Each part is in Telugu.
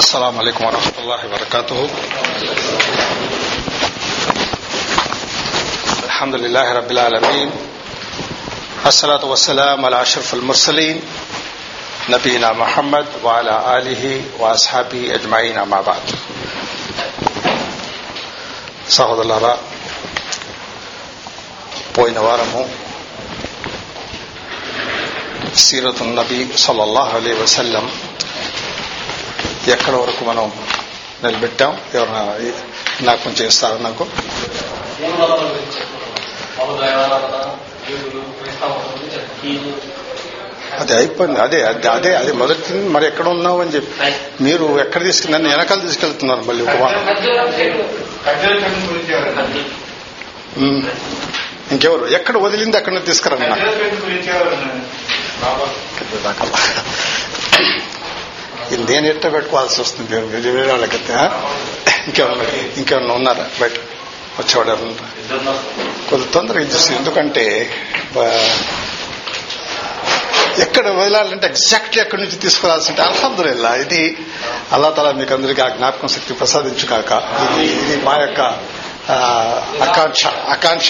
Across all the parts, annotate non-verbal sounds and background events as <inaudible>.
السلام عليكم ورحمة الله وبركاته الحمد لله رب العالمين الصلاة والسلام على أشرف المرسلين نبينا محمد وعلى آله وأصحابه أجمعين أما بعد సహోదరులారా పోయిన వారము సీరతు నబీ సల్లల్లాహు అలీ వసల్లం ఎక్కడ వరకు మనం నిలబెట్టాం? ఎవరైనా నాకు కొంచెం ఇస్తారా నాకు? అది అయిపోయింది. అదే అదే అదే మొదటి మరి ఎక్కడ ఉన్నావు అని చెప్పి. మీరు ఎక్కడ తీసుకు నన్ను వెనకాల తీసుకెళ్తున్నారు మళ్ళీ ఉపమానం ఇంకెవరు? ఎక్కడ వదిలింది అక్కడ తీసుకురన్నా ఇది నేను ఎట్ట పెట్టుకోవాల్సి వస్తుంది? వేరే వాళ్ళకైతే ఇంకెవరు ఇంకెవరన్నా ఉన్నారా? బయట వచ్చేవాడు కొంత తొందరగా ఇచ్చేస్తుంది ఎందుకంటే ఎక్కడ వదలాలంటే ఎగ్జాక్ట్లీ ఎక్కడి నుంచి తీసుకురాల్సి ఉంటే అల్హదుల్లా ఇది అల్లా తలా మీకు అందరికీ ఆ జ్ఞాపకం శక్తి ప్రసాదించుగాక. ఇది ఇది మా యొక్క ఆకాంక్ష ఆకాంక్ష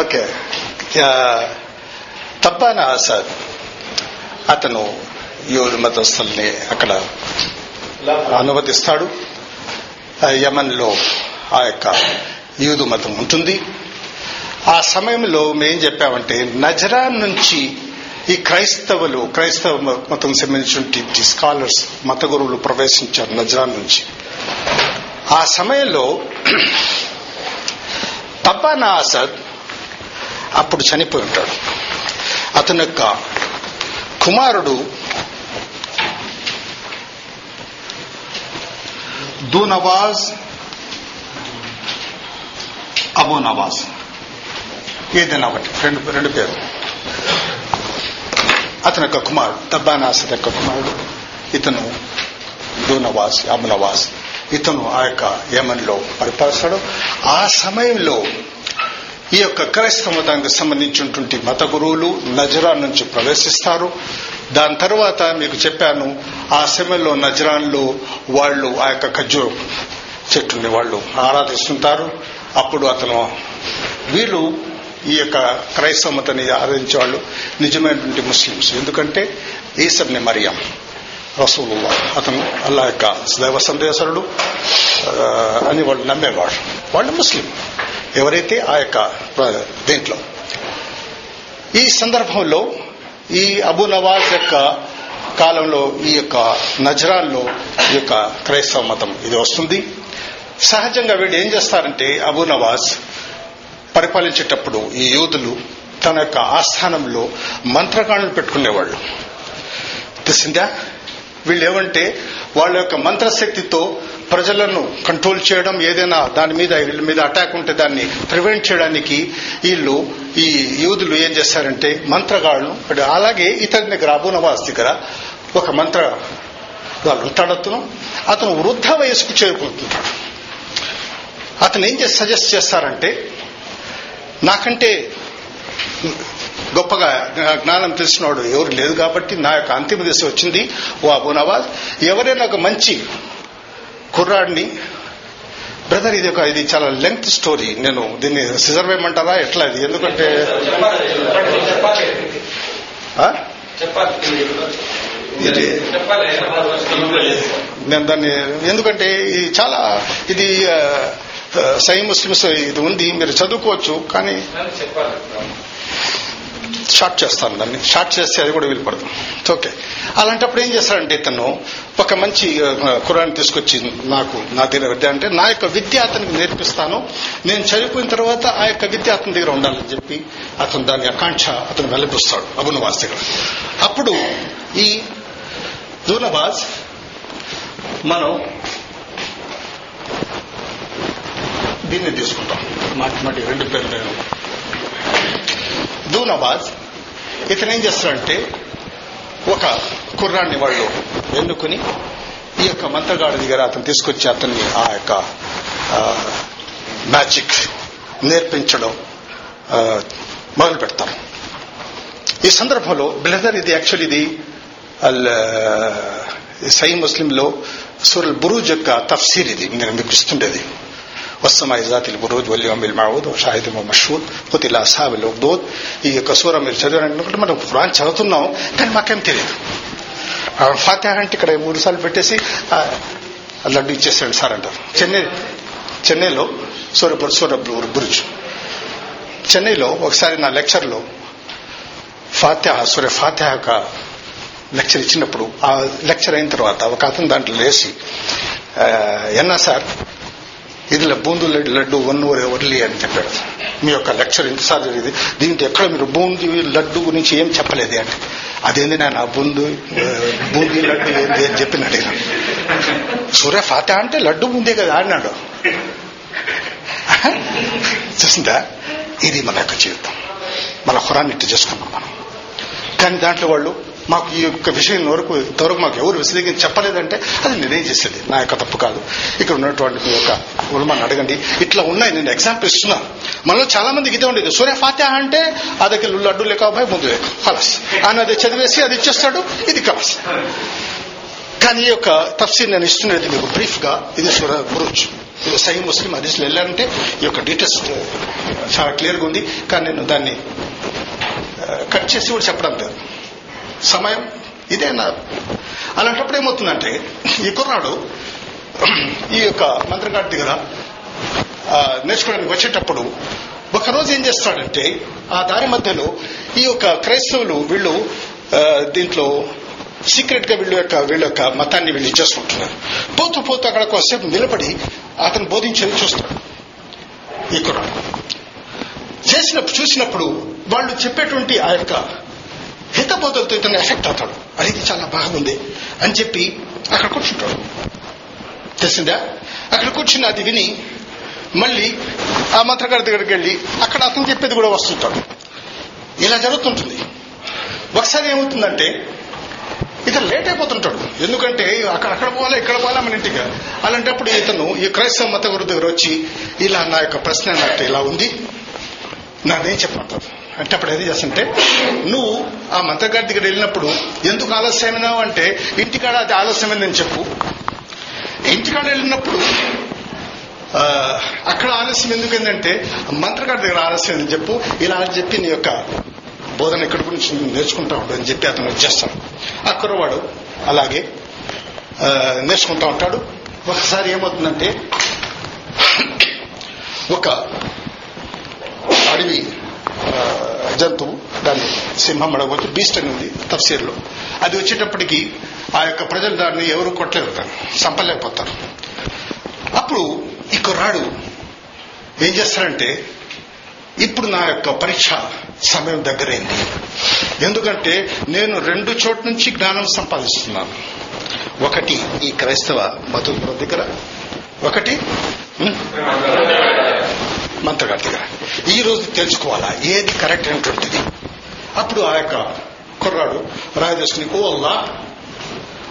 ఓకే. తబ్బానా ఆసాద్ అతను యూదు మతస్థుల్ని అక్కడ అనుమతిస్తాడు యమన్లో ఆ యొక్క యూదు మతం ఉంటుంది. ఆ సమయంలో మేం చెప్పామంటే నజరాన్ నుంచి ఈ క్రైస్తవులు క్రైస్తవ మతం సంబంధించినటువంటి స్కాలర్స్ మత గురువులు ప్రవేశించారు నజరాన్ నుంచి. ఆ సమయంలో తబ్బానా ఆసద్ అప్పుడు చనిపోయి ఉంటాడు అతని యొక్క కుమారుడు దు నవాజ్ అబూ నవాజ్. ఏదైనా ఒకటి. రెండు రెండు పేరు అతని యొక్క కుమారుడు తబ్బానా యొక్క కుమారుడు ఇతను దు నవాజ్ అబు నవాజ్. ఇతను ఆ యొక్క యమన్లో పరిపాలిస్తాడు. ఆ సమయంలో ఈ యొక్క క్రైస్తవ మతానికి సంబంధించినటువంటి మత గురువులు నజరాన్ నుంచి ప్రవేశిస్తారు. దాని తర్వాత మీకు చెప్పాను ఆ సమయంలో నజరాన్లో వాళ్ళు ఆ యొక్క ఖజ్జూర్ చెట్టుని వాళ్ళు ఆరాధిస్తుంటారు. అప్పుడు అతను వీళ్ళు ఈ యొక్క క్రైస్తవ మతాన్ని ఆరాధించే వాళ్ళు నిజమైనటువంటి ముస్లింస్ ఎందుకంటే ఈసబ్ని మరియం రసూలుల్లా అతను అల్లా యొక్క దైవ సందేశరుడు అని వాళ్ళు నమ్మేవాడు వాళ్ళు ముస్లిం. ఎవరైతే ఆ యొక్క దీంట్లో. ఈ సందర్భంలో ఈ అబు నవాజ్ యొక్క కాలంలో ఈ యొక్క నజరాన్లో ఈ యొక్క క్రైస్తవ మతం ఇది వస్తుంది. సహజంగా వీళ్ళు ఏం చేస్తారంటే అబు నవాజ్ పరిపాలించేటప్పుడు ఈ యూదులు తన యొక్క ఆస్థానంలో మంత్రగాణులు పెట్టుకునేవాళ్ళు. తెలిసిందా? వీళ్ళు ఏమంటే వాళ్ళ యొక్క మంత్రశక్తితో ప్రజలను కంట్రోల్ చేయడం ఏదైనా దాని మీద వీళ్ళ మీద అటాక్ ఉంటే దాన్ని ప్రివెంట్ చేయడానికి వీళ్ళు ఈ యూదులు ఏం చేస్తారంటే మంత్రగాళ్ళను అలాగే ఇతని దగ్గర అబూ నవాజ్ దగ్గర ఒక మంత్ర వాళ్ళు ఉంటాడు అతను అతను వృద్ధ వయసుకు చేరుకుంటుంటాడు అతను ఏం చేసి సజెస్ట్ చేస్తారంటే నాకంటే గొప్పగా జ్ఞానం తెలిసినవాడు ఎవరు లేదు కాబట్టి నా యొక్క అంతిమ దశ వచ్చింది ఓ అబు నవాజ్ ఎవరైనా ఒక మంచి కుర్రాడిని. బ్రదర్ ఇది ఒక ఇది చాలా లెంగ్త్ స్టోరీ నేను దీన్ని సిజర్ వేయమంటారా? ఎట్లా ఇది? ఎందుకంటే ఇది నేను దాన్ని ఎందుకంటే ఇది చాలా ఇది సై ముస్లిమ్స్ ఇది ఉంది. మీరు చదువుకోవచ్చు కానీ షార్ట్ చేస్తాను దాన్ని. షార్ట్ చేస్తే అది కూడా వీలుపడదు. ఓకే అలాంటప్పుడు ఏం చేస్తాడంటే ఇతను ఒక మంచి కురాన్ తీసుకొచ్చి నాకు నా దగ్గర విద్య అంటే నా యొక్క విద్య అతనికి నేర్పిస్తాను. నేను చదివిపోయిన తర్వాత ఆ యొక్క విద్య అతని దగ్గర ఉండాలని చెప్పి అతను దాని ఆకాంక్ష అతను వెలిపిస్తాడు అబునవాజ్ దగ్గర అప్పుడు ఈ దూనబాజ్ మనం దీన్ని తీసుకుంటాం. మాటి మాటి రెండు పేర్లు నేను ఇతను ఏం చేస్తాడంటే ఒక కుర్రాన్ని వాళ్ళు ఎన్నుకుని ఈ యొక్క మంత్రగాడి దగ్గర అతను తీసుకొచ్చి అతన్ని ఆ యొక్క మ్యాజిక్ నేర్పించడం ఆ, మొదలు పెడతారు ఈ సందర్భంలో బ్లెజర్ ఇది యాక్చువల్లీ ఇది అల్ సై ముస్లింలో సూరల్ బురూజ్ యొక్క తఫ్సీర్ ఇది. నేను మీకు ఇస్తుండేది. والسماء ذات బురూజ్ واليوم المعود وشاهد ومشهود قتل హుతిల్ అసాబిల్ ఉగ్దోద్ ఈ యొక్క సూర మీరు చదివారంటే మనం ఖురాన్ చదువుతున్నాం కానీ మాకేం తెలియదు ఫాతిహ అంటే ఇక్కడ మూడు సార్లు పెట్టేసి లడ్డు ఇచ్చేసాడు సార్ అంటారు చెన్నై చెన్నైలో సూర్య సూర్య బ్రిడ్జ్ చెన్నైలో ఒకసారి నా లెక్చర్లో ఫాతిహ సూర్య ఫాతిహ లెక్చర్ ఇచ్చినప్పుడు ఆ లెక్చర్ అయిన తర్వాత ఒక అతను దాంట్లో లేచి ఆ, ఎన్నా సార్ ఇది బూందు లడ్డు లడ్డు వన్ వర్లీ అని చెప్పాడు. మీ యొక్క లెక్చర్ ఇంతసార్లు జరిగింది దీంట్లో ఎక్కడ మీరు బూంది లడ్డు గురించి ఏం చెప్పలేదు అంటే అదేంది నేను ఆ బూందు బూందీ లడ్డు ఏంది? అని చెప్పి అడిగాను సూర్య ఫాతిహ అంటే లడ్డు బూందే కదా అన్నాడు. చూసిందా? ఇది మన యొక్క జీవితం. మన హురాన్ని ఇట్టు చేసుకున్నాం మనం. కానీ దాంట్లో వాళ్ళు మాకు ఈ యొక్క విషయం వరకు ఇంతవరకు మాకు ఎవరు విశ్లేషించి చెప్పలేదంటే అది నేనేం చేసేది? నా యొక్క తప్పు కాదు. ఇక్కడ ఉన్నటువంటి మీ యొక్క ఉలమాన్ని అడగండి. ఇట్లా ఉన్నాయి నేను ఎగ్జాంపుల్ ఇస్తున్నా. మనలో చాలా మందికి ఇదే ఉండేది. సూర్య ఫాత్యా అంటే అదకి లడ్డు లేక అబ్బాయి ముందు లేక కలస్ ఆయన అది చదివేసి అది ఇచ్చేస్తాడు ఇది కలస్ కానీ ఈ యొక్క తఫ్సీర్ నేను ఇస్తున్నది మీకు బ్రీఫ్గా ఇది సూర బురుజ్. సై ముస్లిం హదీస్లో వెళ్ళారంటే ఈ యొక్క డీటెయిల్స్ చాలా క్లియర్గా ఉంది. కానీ నేను దాన్ని కట్ చేసి కూడా చెప్పడం లేదు. సమయం ఇదే నా అలాంటప్పుడు ఏమవుతుందంటే ఈ కుర్రాడు ఈ యొక్క మంత్రగాడి దగ్గర నేర్చుకోవడానికి వచ్చేటప్పుడు ఒకరోజు ఏం చేస్తాడంటే ఆ దారి మధ్యలో ఈ యొక్క క్రైస్తవులు వీళ్ళు దీంట్లో సీక్రెట్గా వీళ్ళ యొక్క వీళ్ళ యొక్క మతాన్ని వీళ్ళు ఇచ్చేసుకుంటున్నారు పోతూ పోతూ అక్కడ కొద్దిసేపు నిలబడి అతను బోధించేది చూస్తాడు ఈ కుర్రాడు. చేసినప్పుడు చూసినప్పుడు వాళ్ళు చెప్పేటువంటి ఆ యొక్క హితబోధలతో ఇతను ఎఫెక్ట్ అవుతాడు అది ఇది చాలా బాగుంది అని చెప్పి అక్కడ కూర్చుంటాడు తెలిసిందా? అక్కడ కూర్చున్న అది విని మళ్ళీ ఆ మంత్రగారి దగ్గరికి వెళ్ళి అక్కడ అతను చెప్పేది కూడా వస్తుంటాడు. ఇలా జరుగుతుంటుంది. ఒకసారి ఏమవుతుందంటే ఇతను లేట్ అయిపోతుంటాడు. ఎందుకంటే అక్కడ అక్కడ పోవాలా ఇక్కడ పోవాలా మన ఇంటికి. అలాంటప్పుడు ఇతను ఈ క్రైస్తవ మత గురు దగ్గర వచ్చి ఇలా నా యొక్క ప్రశ్న నాకు ఇలా ఉంది. నాదేం చెప్పమంటారు? అంటే అప్పుడు ఏది చేస్తుంటే నువ్వు ఆ మంత్రగారి దగ్గర వెళ్ళినప్పుడు ఎందుకు ఆలస్యమైనావు అంటే ఇంటికాడ అది ఆలస్యమైందని చెప్పు. ఇంటికాడ వెళ్ళినప్పుడు అక్కడ ఆలస్యం ఎందుకు ఏంటంటే మంత్రగారి దగ్గర ఆలస్యం అని చెప్పు. ఇలా అని చెప్పి నీ యొక్క బోధన ఇక్కడ గురించి నేర్చుకుంటా ఉండు అని చెప్పి అతను వచ్చేస్తాడు. ఆ కుర్రవాడు అలాగే నేర్చుకుంటా ఉంటాడు. ఒకసారి ఏమవుతుందంటే ఒక అడవి జంతువు దాన్ని సింహం అడగవచ్చు బీస్ట్ అని ఉంది తఫ్సీర్లో. అది వచ్చేటప్పటికి ఆ యొక్క ప్రజలు దాన్ని ఎవరు కొట్టలేరు దాన్ని చంపలేకపోతారు. అప్పుడు ఈ కుర్రాడు ఏం చేస్తారంటే ఇప్పుడు నా యొక్క పరీక్ష సమయం దగ్గరైంది. ఎందుకంటే నేను రెండు చోట్ల నుంచి జ్ఞానం సంపాదిస్తున్నాను. ఒకటి ఈ క్రైస్తవ మధుల దగ్గర. ఒకటి? మంత్రగారి దగ్గర ఈ రోజు తెలుసుకోవాలా? ఏది కరెక్ట్ అయినటువంటిది? అప్పుడు ఆ యొక్క కుర్రాడు రాయి ఓ అల్లా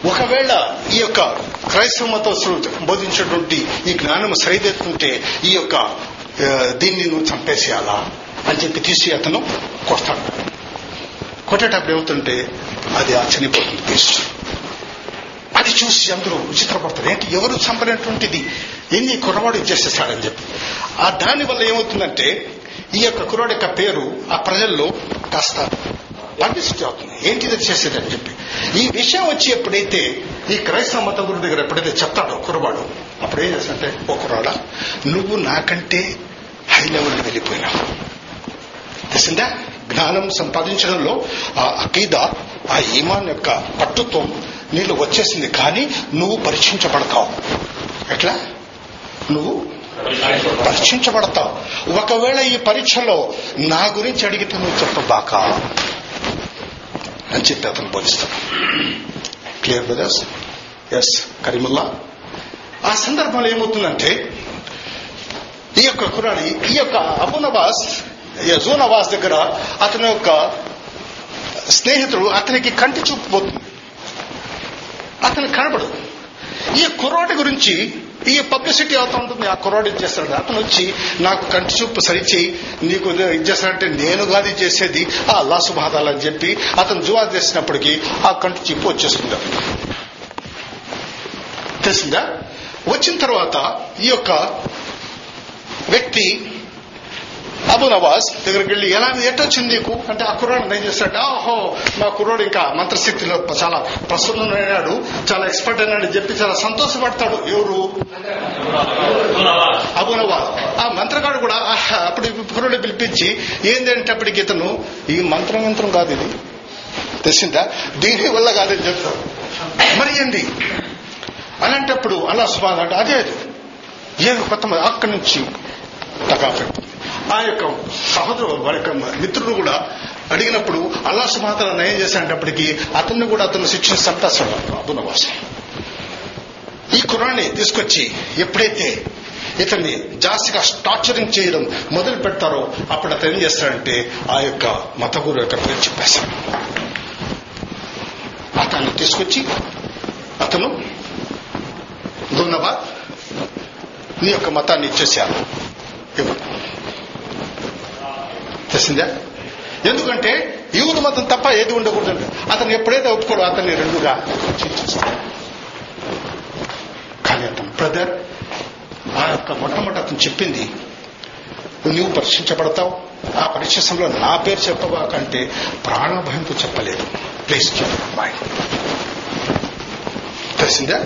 ఒకవేళ ఈ యొక్క క్రైస్తవ మతస్థులు బోధించినటువంటి ఈ జ్ఞానం సరిదెత్తుంటే ఈ యొక్క దీన్ని నువ్వు చంపేసేయాలా? అని చెప్పి తీసి అతను కొడతాడు. కొట్టేటప్పుడు ఏమవుతుంటే అది ఆ చనిపోతుంది పీస్ అది చూసి అందరూ విచిత్రపడతారు. ఏంటి? ఎవరు చంపనటువంటిది? ఎన్ని కుర్రవాడు ఇచ్చేసేసాడని చెప్పి. ఆ దాని వల్ల ఏమవుతుందంటే ఈ యొక్క కుర్రాడు యొక్క పేరు ఆ ప్రజల్లో కాస్త పబ్లిసిటీ అవుతుంది. ఏంటి ఇది చేసేదని చెప్పి. ఈ విషయం వచ్చి ఎప్పుడైతే ఈ క్రైస్తవ మత గురు దగ్గర ఎప్పుడైతే చెప్తాడో కుర్రవాడు అప్పుడు ఏం చేస్తాడంటే ఓ కుర్రాడా నువ్వు నాకంటే హై లెవెల్ వెళ్ళిపోయినావు. తెలిసిందా? జ్ఞానం సంపాదించడంలో ఆ అకీద ఆ ఈమాన్ యొక్క పట్టుత్వం నీళ్ళు వచ్చేసింది. కానీ నువ్వు పరీక్షించబడతావు. ఎట్లా? నువ్వు పరీక్షించబడతావు ఒకవేళ ఈ పరీక్షలో నా గురించి అడిగితే నువ్వు చెప్పబాక అని చెప్పి అతను బోధిస్తాడు. క్లియర్ బ్రదర్స్ ఎస్ కరీముల్లా ఆ సందర్భంలో ఏమవుతుందంటే ఈ యొక్క కురాడి ఈ యొక్క అబునవాస్ నవాజ్ దగ్గర అతని యొక్క స్నేహితుడు అతనికి కంటి చూపు పోతుంది. అతను కనబడు ఈ కుర్రాడి గురించి ఈ పబ్లిసిటీ అవుతా ఉంటుంది. ఆ కుర్రాడు ఇచ్చేస్తాడు అతను వచ్చి నాకు కంటి చూపు సరిచేయి. నీకు ఇది చేస్తాడంటే నేను కాదు చేసేది. ఆ అల్లా సుబాదాలు అని చెప్పి అతను జువా చేసినప్పటికీ ఆ కంటి చూపు వచ్చేస్తుంది. తెలిసిందా? వచ్చిన తర్వాత ఈ యొక్క వ్యక్తి అబు నవాజ్ దగ్గరికి వెళ్ళి ఎలా ఎట్టొచ్చింది నీకు? అంటే ఆ కుర్రాడు ఏం చేస్తాడు ఓహో మా కుర్రాడు ఇంకా మంత్రశక్తిలో చాలా ప్రస్తుతమైనాడు చాలా ఎక్స్పర్ట్ అయినాడు చెప్పి చాలా సంతోషపడతాడు. ఎవరు? Abu Nawaz. ఆ మంత్రగాడు కూడా ఆహా, అప్పుడు ఈ కుర్రాడు పిలిపించి ఏంటంటప్పటికి ఇతను? ఈ మంత్రం మంత్రం కాదు ఇది. తెలిసిందా? దీని వల్ల కాదని చెప్తాడు మరి ఏంది? అలాంటప్పుడు అలా సుబాద్ అంటే అదే అది. ఏది కొత్త అక్కడి నుంచి టకాఫెట్ ఆ యొక్క సహోదరు వారి యొక్క మిత్రుడు కూడా అడిగినప్పుడు అల్లా సుమాతల నయం చేశాడంటప్పటికీ అతన్ని కూడా అతను శిక్షణ చంపేస్తాడు అబునవాసం ఈ కురాన్ని తీసుకొచ్చి ఎప్పుడైతే ఇతన్ని జాస్తిగా టార్చరింగ్ చేయడం మొదలు పెడతారో అప్పుడు అతను ఏం చేస్తాడంటే ఆ యొక్క మత గురు యొక్క పేరు చెప్పేస్తాడు. అతన్ని తీసుకొచ్చి అతను దున్నబాద్ నీ యొక్క మతాన్ని ఇచ్చేసారు ఇవ్వను తెలిసిందా ఎందుకంటే యూదు మతం తప్ప ఏది ఉండకూడదు అతను ఎప్పుడైతే ఒప్పుకోడో అతన్ని రెండుగా చీల్చేస్తాడు కానీ అతను బ్రదర్ ఆ యొక్క మొట్టమొదటి అతను చెప్పింది నువ్వు పరీక్షించబడతావు. ఆ పరీక్షలో నా పేరు చెప్పవా కంటే ప్రాణభయంతో చెప్పలేదు. ప్లీజ్ చెప్పబాయ్ తెలిసిందా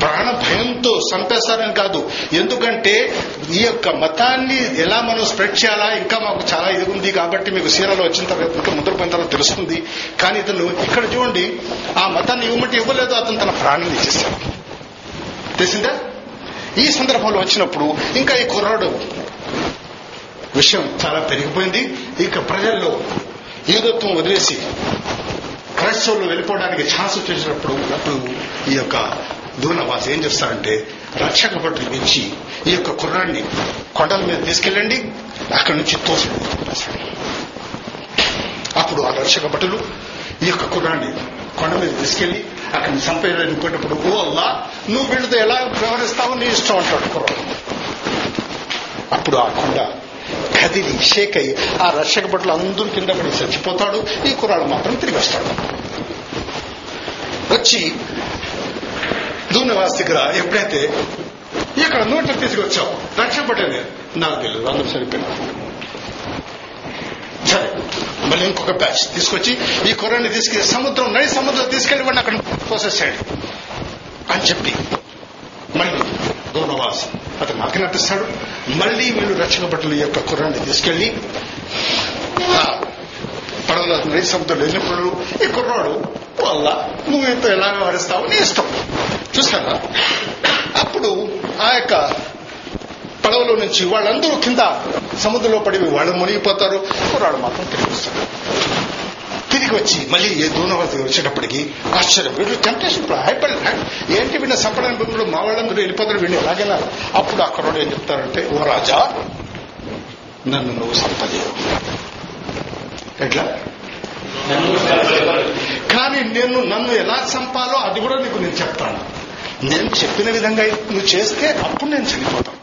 ప్రాణ భయంతో చంపేస్తారని కాదు. ఎందుకంటే ఈ యొక్క మతాన్ని ఎలా మనం స్ప్రెడ్ చేయాలా ఇంకా మాకు చాలా ఇది ఉంది కాబట్టి మీకు సీరాలో వచ్చిన తర్వాత ఇంకా ముద్ర పోయిన తర్వాత తెలుస్తుంది. కానీ ఇతను ఇక్కడ చూడండి ఆ మతాన్ని ఇవ్వమంటే ఇవ్వలేదు అతను తన ప్రాణాన్ని ఇచ్చేస్తాడు తెలిసిందా? ఈ సందర్భంలో వచ్చినప్పుడు ఇంకా ఈ కుర్రాడు విషయం చాలా పెరిగిపోయింది. ఇక ప్రజల్లో యూదత్వం వదిలేసి క్రైస్తవులు వెళ్ళిపోవడానికి ఛాన్స్ వచ్చేసినప్పుడు అప్పుడు ఈ యొక్క దూనవాసి ఏం చేస్తారంటే రక్షక భటులు ఇచ్చి ఈ యొక్క కుర్రాన్ని కొండల మీద తీసుకెళ్ళండి అక్కడి నుంచి తోసి అప్పుడు ఆ రక్షక భటులు ఈ యొక్క కుర్రాన్ని కొండ మీద తీసుకెళ్ళి అక్కడిని చంపేటప్పుడు ఓ అల్లా నువ్వు వీళ్ళతో ఎలా వ్యవహరిస్తావో నీ ఇష్టం అంటాడు కుర్రాడు. అప్పుడు ఆ కొండ కదిలి షేక్ అయ్యి ఆ రక్షక భటులు అందరూ కింద పడి చచ్చిపోతాడు ఈ కుర్రాడు మాత్రం తిరిగి వస్తాడు. వచ్చి దూనవాస్ దగ్గర ఎప్పుడైతే ఇక్కడ నోట్లు తీసుకొచ్చావు రక్షపడ్డాను నాకు తెలియదు అందరూ సరిపోయింది. సరే మళ్ళీ ఇంకొక బ్యాచ్ తీసుకొచ్చి ఈ కుర్రాన్ని తీసుకెళ్ళి సముద్రం నడి సముద్రం తీసుకెళ్ళి వాడిని అక్కడ పోసేసాడు అని చెప్పి మళ్ళీ దూనవాస్ అతను ఆజ్ఞాపిస్తాడు మళ్ళీ వీళ్ళు రక్షక భటులు యొక్క కుర్రాన్ని తీసుకెళ్ళి పడవలో నది సముద్రంలో వెళ్ళినప్పుడు ఈ కుర్రాడు వల్ల నువ్వు ఇంత ఎలా వ్యవహరిస్తావు? నీ ఇష్టం. చూసారా అప్పుడు ఆ యొక్క పడవలో నుంచి వాళ్ళందరూ కింద సముద్రంలో పడి వాళ్ళు మునిగిపోతారు. వాడు మాత్రం తిరిగి వస్తాడు. తిరిగి వచ్చి మళ్ళీ ఏ దూనవాళ్ళ వచ్చేటప్పటికి ఆశ్చర్యం. వీళ్ళు టెంప్టేషన్ హైపర్ ఏంటి వీళ్ళ సంపడానికి భూమిలో మా వాళ్ళందరూ వెళ్ళిపోతారు వీళ్ళు ఎలాగైనా అప్పుడు అక్కడ ఏం చెప్తారంటే ఓ రాజా నన్ను నువ్వు సంపదేవు ఎట్లా? కానీ నేను నన్ను ఎలా చంపాలో అది కూడా నీకు నేను చెప్తాను. నేను చెప్పిన విధంగా నువ్వు చేస్తే అప్పుడు నేను చనిపోతాను.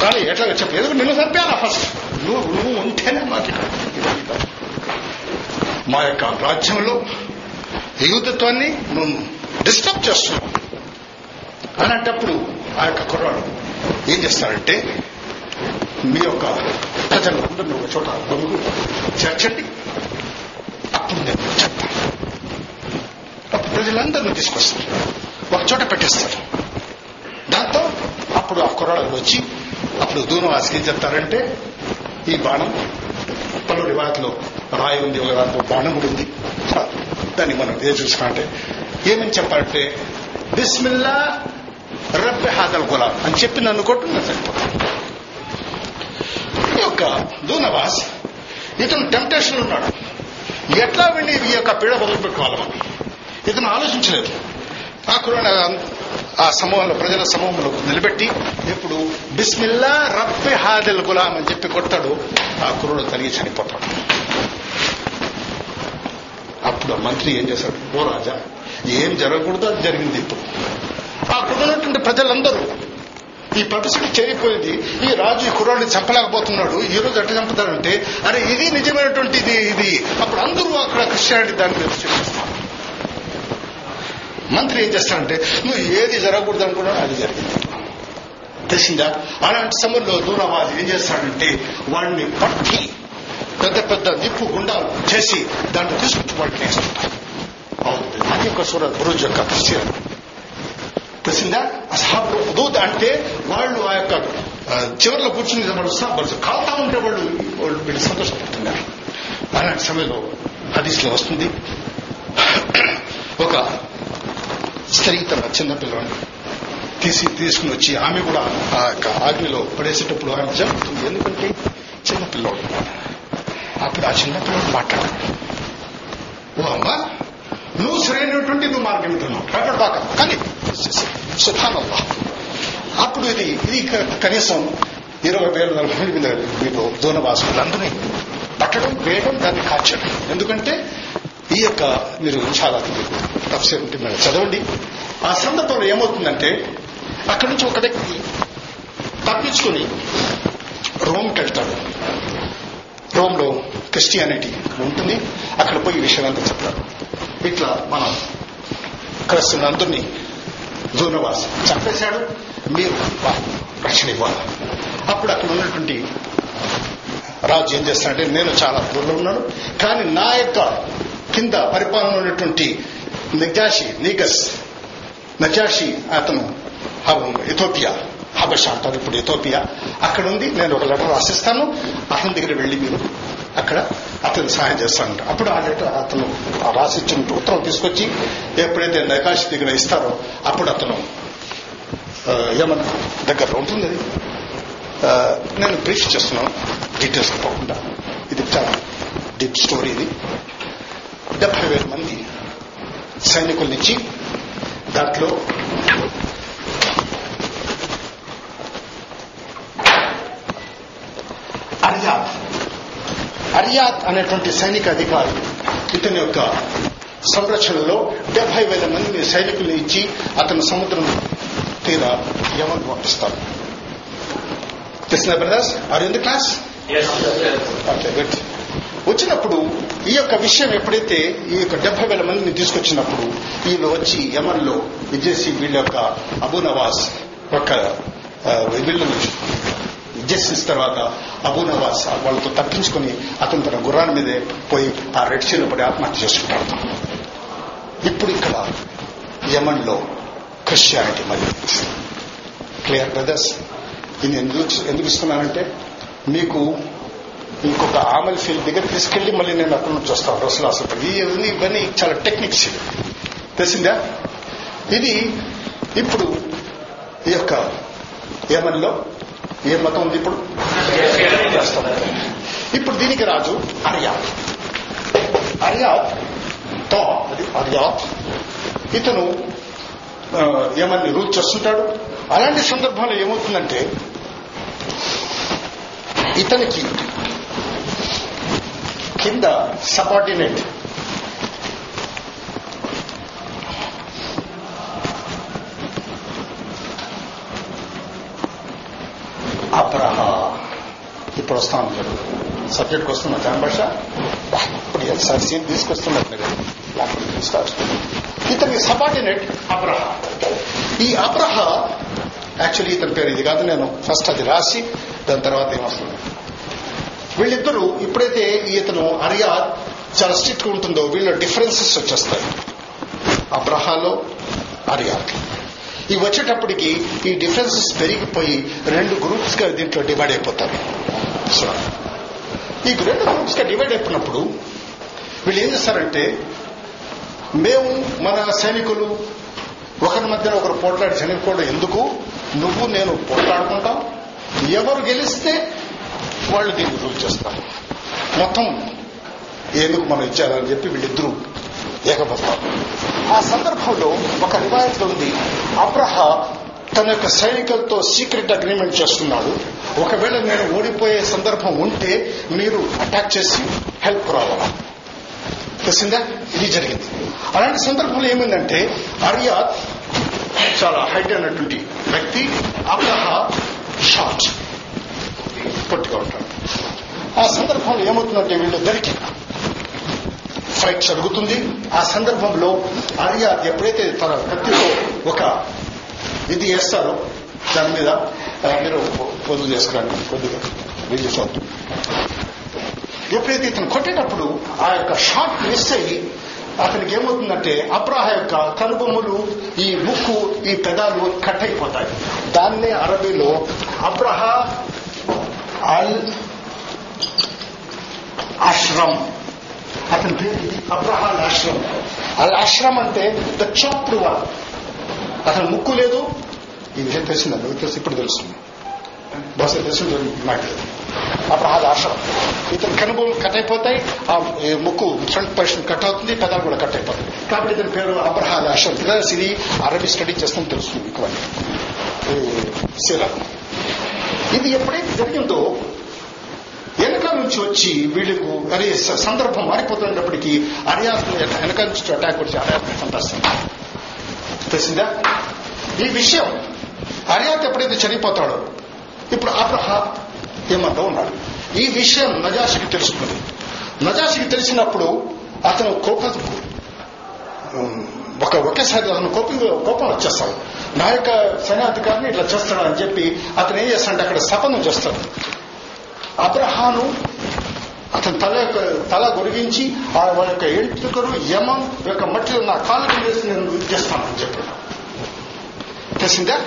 కానీ ఎట్లా చెప్పు ఎందుకు నిన్ను చంపాలా ఫస్ట్ నువ్వు నువ్వు ఉంటేనే మాకు ఇక్కడ మా యొక్క రాజ్యంలో యూతత్వాన్ని నువ్వు డిస్టర్బ్ చేస్తున్నావు. అలాంటప్పుడు ఆ యొక్క కుర్రాడు ఏం చేస్తాడంటే మీ యొక్క ప్రజలందరినీ ఒక చోట బొంగు చేర్చండి. నేను చెప్తాను ప్రజలందరినీ తీసుకొస్తారు. ఒక చోట పెట్టేస్తారు. దాంతో అప్పుడు ఆ కుర్రాళ్ళు వచ్చి అప్పుడు దూనవాసికి ఏం చెప్తారంటే ఈ బాణం పలు రివాతిలో రాయి ఉంది ఒక దాంతో బాణం కూడా ఉంది. దాన్ని మనం ఏ చూసుకుంటే ఏమని చెప్పాలంటే బిస్మిల్లా రబ్బె హాదల్ గులాం అని చెప్పి నన్ను కొట్టు సరిపోతాను ఈ యొక్క దూనవాస్ ఇతను టెంప్టేషన్ ఉన్నాడు. ఎట్లా వెళ్ళి ఈ యొక్క పీడ వదిలిపెట్టుకోవాలి మనం ఇతను ఆలోచించలేదు. ఆ కురాన్ ఆ సమూహంలో ప్రజల సమూహంలో నిలబెట్టి ఇప్పుడు బిస్మిల్లా రబ్బి హాదిల్ గులాం అని చెప్పి కొట్టాడు ఆ కురుడు తరిగి చనిపోతాడు. అప్పుడు ఆ మంత్రి ఏం చేశాడు? ఓ రాజా ఏం జరగకూడదు అది జరిగింది ఇప్పుడు. ఆ కురున్నటువంటి ప్రజలందరూ ఈ పబ్లిసిటీ చేరిపోయింది. ఈ రాజు ఈ కుర్రాడిని చంపలేకపోతున్నాడు. ఈ రోజు ఎట్లా చంపుతారంటే అరే ఇది నిజమైనటువంటి ఇది ఇది. అప్పుడు అందరూ అక్కడ క్రిస్టియానిటీ దాన్ని మీద చూపిస్తారు మంత్రి ఏం చేస్తాడంటే నువ్వు ఏది జరగకూడదు అనుకున్నావు అది జరిగింది. తెలిసిందా? అలాంటి సమయంలో దూరవాది ఏం చేస్తాడంటే వాడిని పట్టి పెద్ద పెద్ద నిప్పు గుండాలు చేసి దాన్ని తీసుకొచ్చి వాడిని వేస్తుంటాడు అవుతుంది అది ఒక సూర్య గురుజు యొక్క క్రిస్టియానిటీ తెలిసిందా అసహాబు హుదూద్ అంటే వాళ్ళు ఆ యొక్క చివరిలో కూర్చుని వాళ్ళు వాళ్ళు కాల్తా ఉంటే వాళ్ళు వాళ్ళు వీళ్ళు సంతోషపడుతున్నారు. అలాంటి సమయంలో హదీస్లో వస్తుంది. ఒక స్త్రీ తన చిన్న తీసి తీసుకుని వచ్చి ఆమె కూడా ఆ యొక్క ఆగ్నిలో పడేసేటప్పుడు ఆమె జరుగుతుంది. ఎందుకంటే చిన్నపిల్లోడు అప్పుడు ఆ చిన్న పిల్లడు మాట్లాడాడు. ఓ అమ్మ నువ్వు సరైనటువంటి నువ్వు మార్గం వింటున్నావు అక్కడ దాకా కానీ సుఖానల్లా అప్పుడు ఇది ఇది కనీసం ఇరవై వేల నలభై మంది మీద వీళ్ళు దూనవాసులందరినీ పట్టడం వేయడం దాన్ని కాల్చడం. ఎందుకంటే ఈ యొక్క మీరు చాలా తఫసీర్ ఉంటే మీరు చదవండి. ఆ సందర్భంలో ఏమవుతుందంటే అక్కడి నుంచి ఒక వ్యక్తి తప్పించుకుని రోమ్కి వెళ్తాడు రోమ్లో క్రిస్టియానిటీ ఉంటుంది. అక్కడ పోయి విషయాలంతా చెప్తారు. ఇట్లా మనం క్రైస్తవులందరినీ దూనవాస్ చంపేశాడు. మీరు రక్షణ ఇవ్వాలి. అప్పుడు అక్కడ ఉన్నటువంటి రాజు ఏం చేస్తాడంటే నేను చాలా దూరంలో ఉన్నాను కానీ నా యొక్క కింద పరిపాలన ఉన్నటువంటి నజాషి నీగస్ నజాషి అతను ఇథోపియా హబష అంటారు ఇప్పుడు ఇథోపియా అక్కడ ఉంది నేను ఒక లెటర్ రాసిస్తాను. అతని దగ్గర వెళ్ళి మీరు అక్కడ అతను సహాయం చేస్తానంట అప్పుడు ఆ లెటర్ అతను రాసిచ్చిన ఉత్తరం తీసుకొచ్చి ఎప్పుడైతే నకాష్ దగ్గర ఇస్తారో అప్పుడు అతను ఏమన్నా దగ్గరలో దగ్గర ఉంటుంది. అది. నేను బ్రీఫ్ చేస్తున్నాను డీటెయిల్స్ పోకుండా. ఇది చాలా డీప్ స్టోరీ ఇది. డెబ్బై వేల మంది సైనికుల్నిచ్చి దాంట్లో అర్యాత్ అర్యాత్ అనేటువంటి సైనిక అధికారి ఇతని యొక్క సంరక్షణలో డెబ్బై వేల మంది సైనికుల్ని ఇచ్చి అతను సముద్రం తీర యమన్ పంపిస్తారు తెలిసిన brothers? Are in the class okay good వచ్చినప్పుడు ఈ యొక్క విషయం ఎప్పుడైతే ఈ యొక్క డెబ్బై వేల మందిని తీసుకొచ్చినప్పుడు వీళ్ళు వచ్చి యమన్లో విజేసి వీళ్ళ యొక్క అబూ నవాజ్ ఒక ఆ, వీళ్ళని జస్టిస్ తర్వాత అబూ నవాజ్ వాళ్ళతో తప్పించుకొని అతను తన గుర్రాల మీదే పోయి ఆ రెడ్ సీలో పడి ఆత్మహత్య చేసుకుంటాడు. ఇప్పుడు ఇక్కడ యమన్లో క్రిస్టియానిటీ మరి క్లియర్ బ్రదర్స్? ఇది ఎందుకు ఎందుకు ఇస్తున్నానంటే మీకు ఇంకొక ఆమల్ ఫీల్డ్ దగ్గర తీసుకెళ్ళి మళ్ళీ నేను అక్కడ నుంచి వస్తాను. రసలు అసలు ఇవన్నీ ఇవన్నీ చాలా టెక్నిక్స్ ఇవి. తెలిసిందా? ఇది ఇప్పుడు ఈ యొక్క యమన్లో ఏ మతం ఉంది ఇప్పుడు? ఇప్పుడు దీనికి రాజు అర్యాత్. అర్యాత్తో అది అర్యాత్. ఇతను ఏమని రూల్ చేస్తుంటాడు? అలాంటి సందర్భంలో ఏమవుతుందంటే ఇతనికి కింద సబార్డినేట్ అప్రహ ఇప్పుడు వస్తాను మీరు సబ్జెక్ట్కి వస్తున్నా జాన్ భాష? ఇప్పుడు ఒకసారి సీన్ తీసుకొస్తున్నారు మీరు లేకపోతే ఇతని సబార్డినేట్ అబ్రహ. ఈ అబ్రహ యాక్చువల్లీ ఇతని పేరు ఇది కాదు నేను ఫస్ట్ అది రాసి దాని తర్వాత ఏమొస్తుంది? వీళ్ళిద్దరూ ఇప్పుడైతే ఇతను అరియాద్ చాలా స్ట్రిక్ట్ ఉంటుందో వీళ్ళ డిఫరెన్సెస్ వచ్చేస్తాయి. అబ్రహాలో అరియాద్ ఇవి వచ్చేటప్పటికి ఈ డిఫరెన్సెస్ పెరిగిపోయి రెండు గ్రూప్స్గా దీంట్లో డివైడ్ అయిపోతారు. సో ఈ రెండు గ్రూప్స్గా డివైడ్ అయిపోయినప్పుడు వీళ్ళు ఏం చేస్తారంటే మేము మన సైనికులు ఒకరి మధ్యన ఒకరు పోట్లాడి చనిపోవడం ఎందుకు? నువ్వు నేను పోట్లాడుకుంటాం. ఎవరు గెలిస్తే వాళ్ళు దీన్ని రూల్ చేస్తారు. మొత్తం ఎందుకు మనం ఇచ్చారని చెప్పి వీళ్ళిద్దరూ ఏకబడతారు ఆ సందర్భంలో ఒక రివాయత్ ఉంది. అబ్రహ తన యొక్క సైనికులతో సీక్రెట్ అగ్రిమెంట్ చేస్తున్నాడు. ఒకవేళ నేను ఓడిపోయే సందర్భం ఉంటే మీరు అటాక్ చేసి హెల్ప్ రావాలా? తెలిసిందా? ఇది జరిగింది. అలాంటి సందర్భంలో ఏమైందంటే అరియాద్ చాలా హైట్ అయినటువంటి వ్యక్తి అబ్రహ షార్ట్ పొట్టిగా ఉంటాడు. ఆ సందర్భంలో ఏమవుతుందంటే వీళ్ళిద్దరికి ఫైట్ జరుగుతుంది. ఆ సందర్భంలో ఆర్య ఎప్పుడైతే తన కత్తితో ఒక ఇది వేస్తారో దాని మీద మీరు పొదుపు చేసుకురండి. కొద్దిగా వీళ్ళు చూద్దాం ఎప్పుడైతే ఇతను కొట్టేటప్పుడు ఆ యొక్క షాట్ మిస్ అయ్యి అతనికి ఏమవుతుందంటే అబ్రాహ యొక్క కనుబొమ్మలు ఈ ముక్కు ఈ పెదాలు కట్ అయిపోతాయి. దాన్నే అరబీలో అబ్రహ అల్ ఆశ్రమ్ అతని పేరు అబ్రహాన్ ఆశ్రమం ఆశ్రమ్ అల్ అంటే ద చాప్డ్ వన్ అతను ముక్కు లేదు. ఈ విషయం తెలిసిందా? మీకు తెలుసు ఇప్పుడు తెలుస్తుంది. బహుశా తెలిసింది నాకు లేదు ఆశ్రమం. ఇతని కనుబోలు కట్ అయిపోతాయి. ఆ ముక్కు ఫ్రంట్ పొజిషన్ కట్ అవుతుంది పెదాలు కూడా కట్ అయిపోతాయి. కాబట్టి ఇతని పేరు అబ్రహాన్ ఆశ్రమం. బికాస్ ఇది అరబీ స్టడీ చేస్తాం తెలుస్తుంది మీకు ఇది ఎప్పుడైతే జరిగిందో నుంచి వచ్చి వీళ్ళకు అరే సందర్భం మారిపోతున్నప్పటికీ అరియాస్ వెనక నుంచి అటాక్ వచ్చి అరియాస్ చంపేస్తాం తెలిసిందా? ఈ విషయం అర్యాత్ ఎప్పుడైతే చనిపోతాడో ఇప్పుడు అబ్రహ ఏమంటూ ఉన్నాడు? ఈ విషయం నజాషికి తెలుసుకుంది నజాషికి తెలిసినప్పుడు అతను కోపం ఒక ఒకేసారి అతను కోపం కోపం వచ్చేస్తాడు. నా యొక్క సైనాధికారిని ఇట్లా చేస్తాడు అని చెప్పి అతను ఏం చేస్తాడంటే అక్కడ శపథం చేస్తాడు. అబ్రహాను అతని తల యొక్క తల గొరిగించి ఆ వాళ్ళ యొక్క ఎంట్రుకలు యమం యొక్క మట్టిలో నా కాళ్ళకు వేసి నేను ఇది చేస్తానని చెప్పాడు. తెలిసిందా?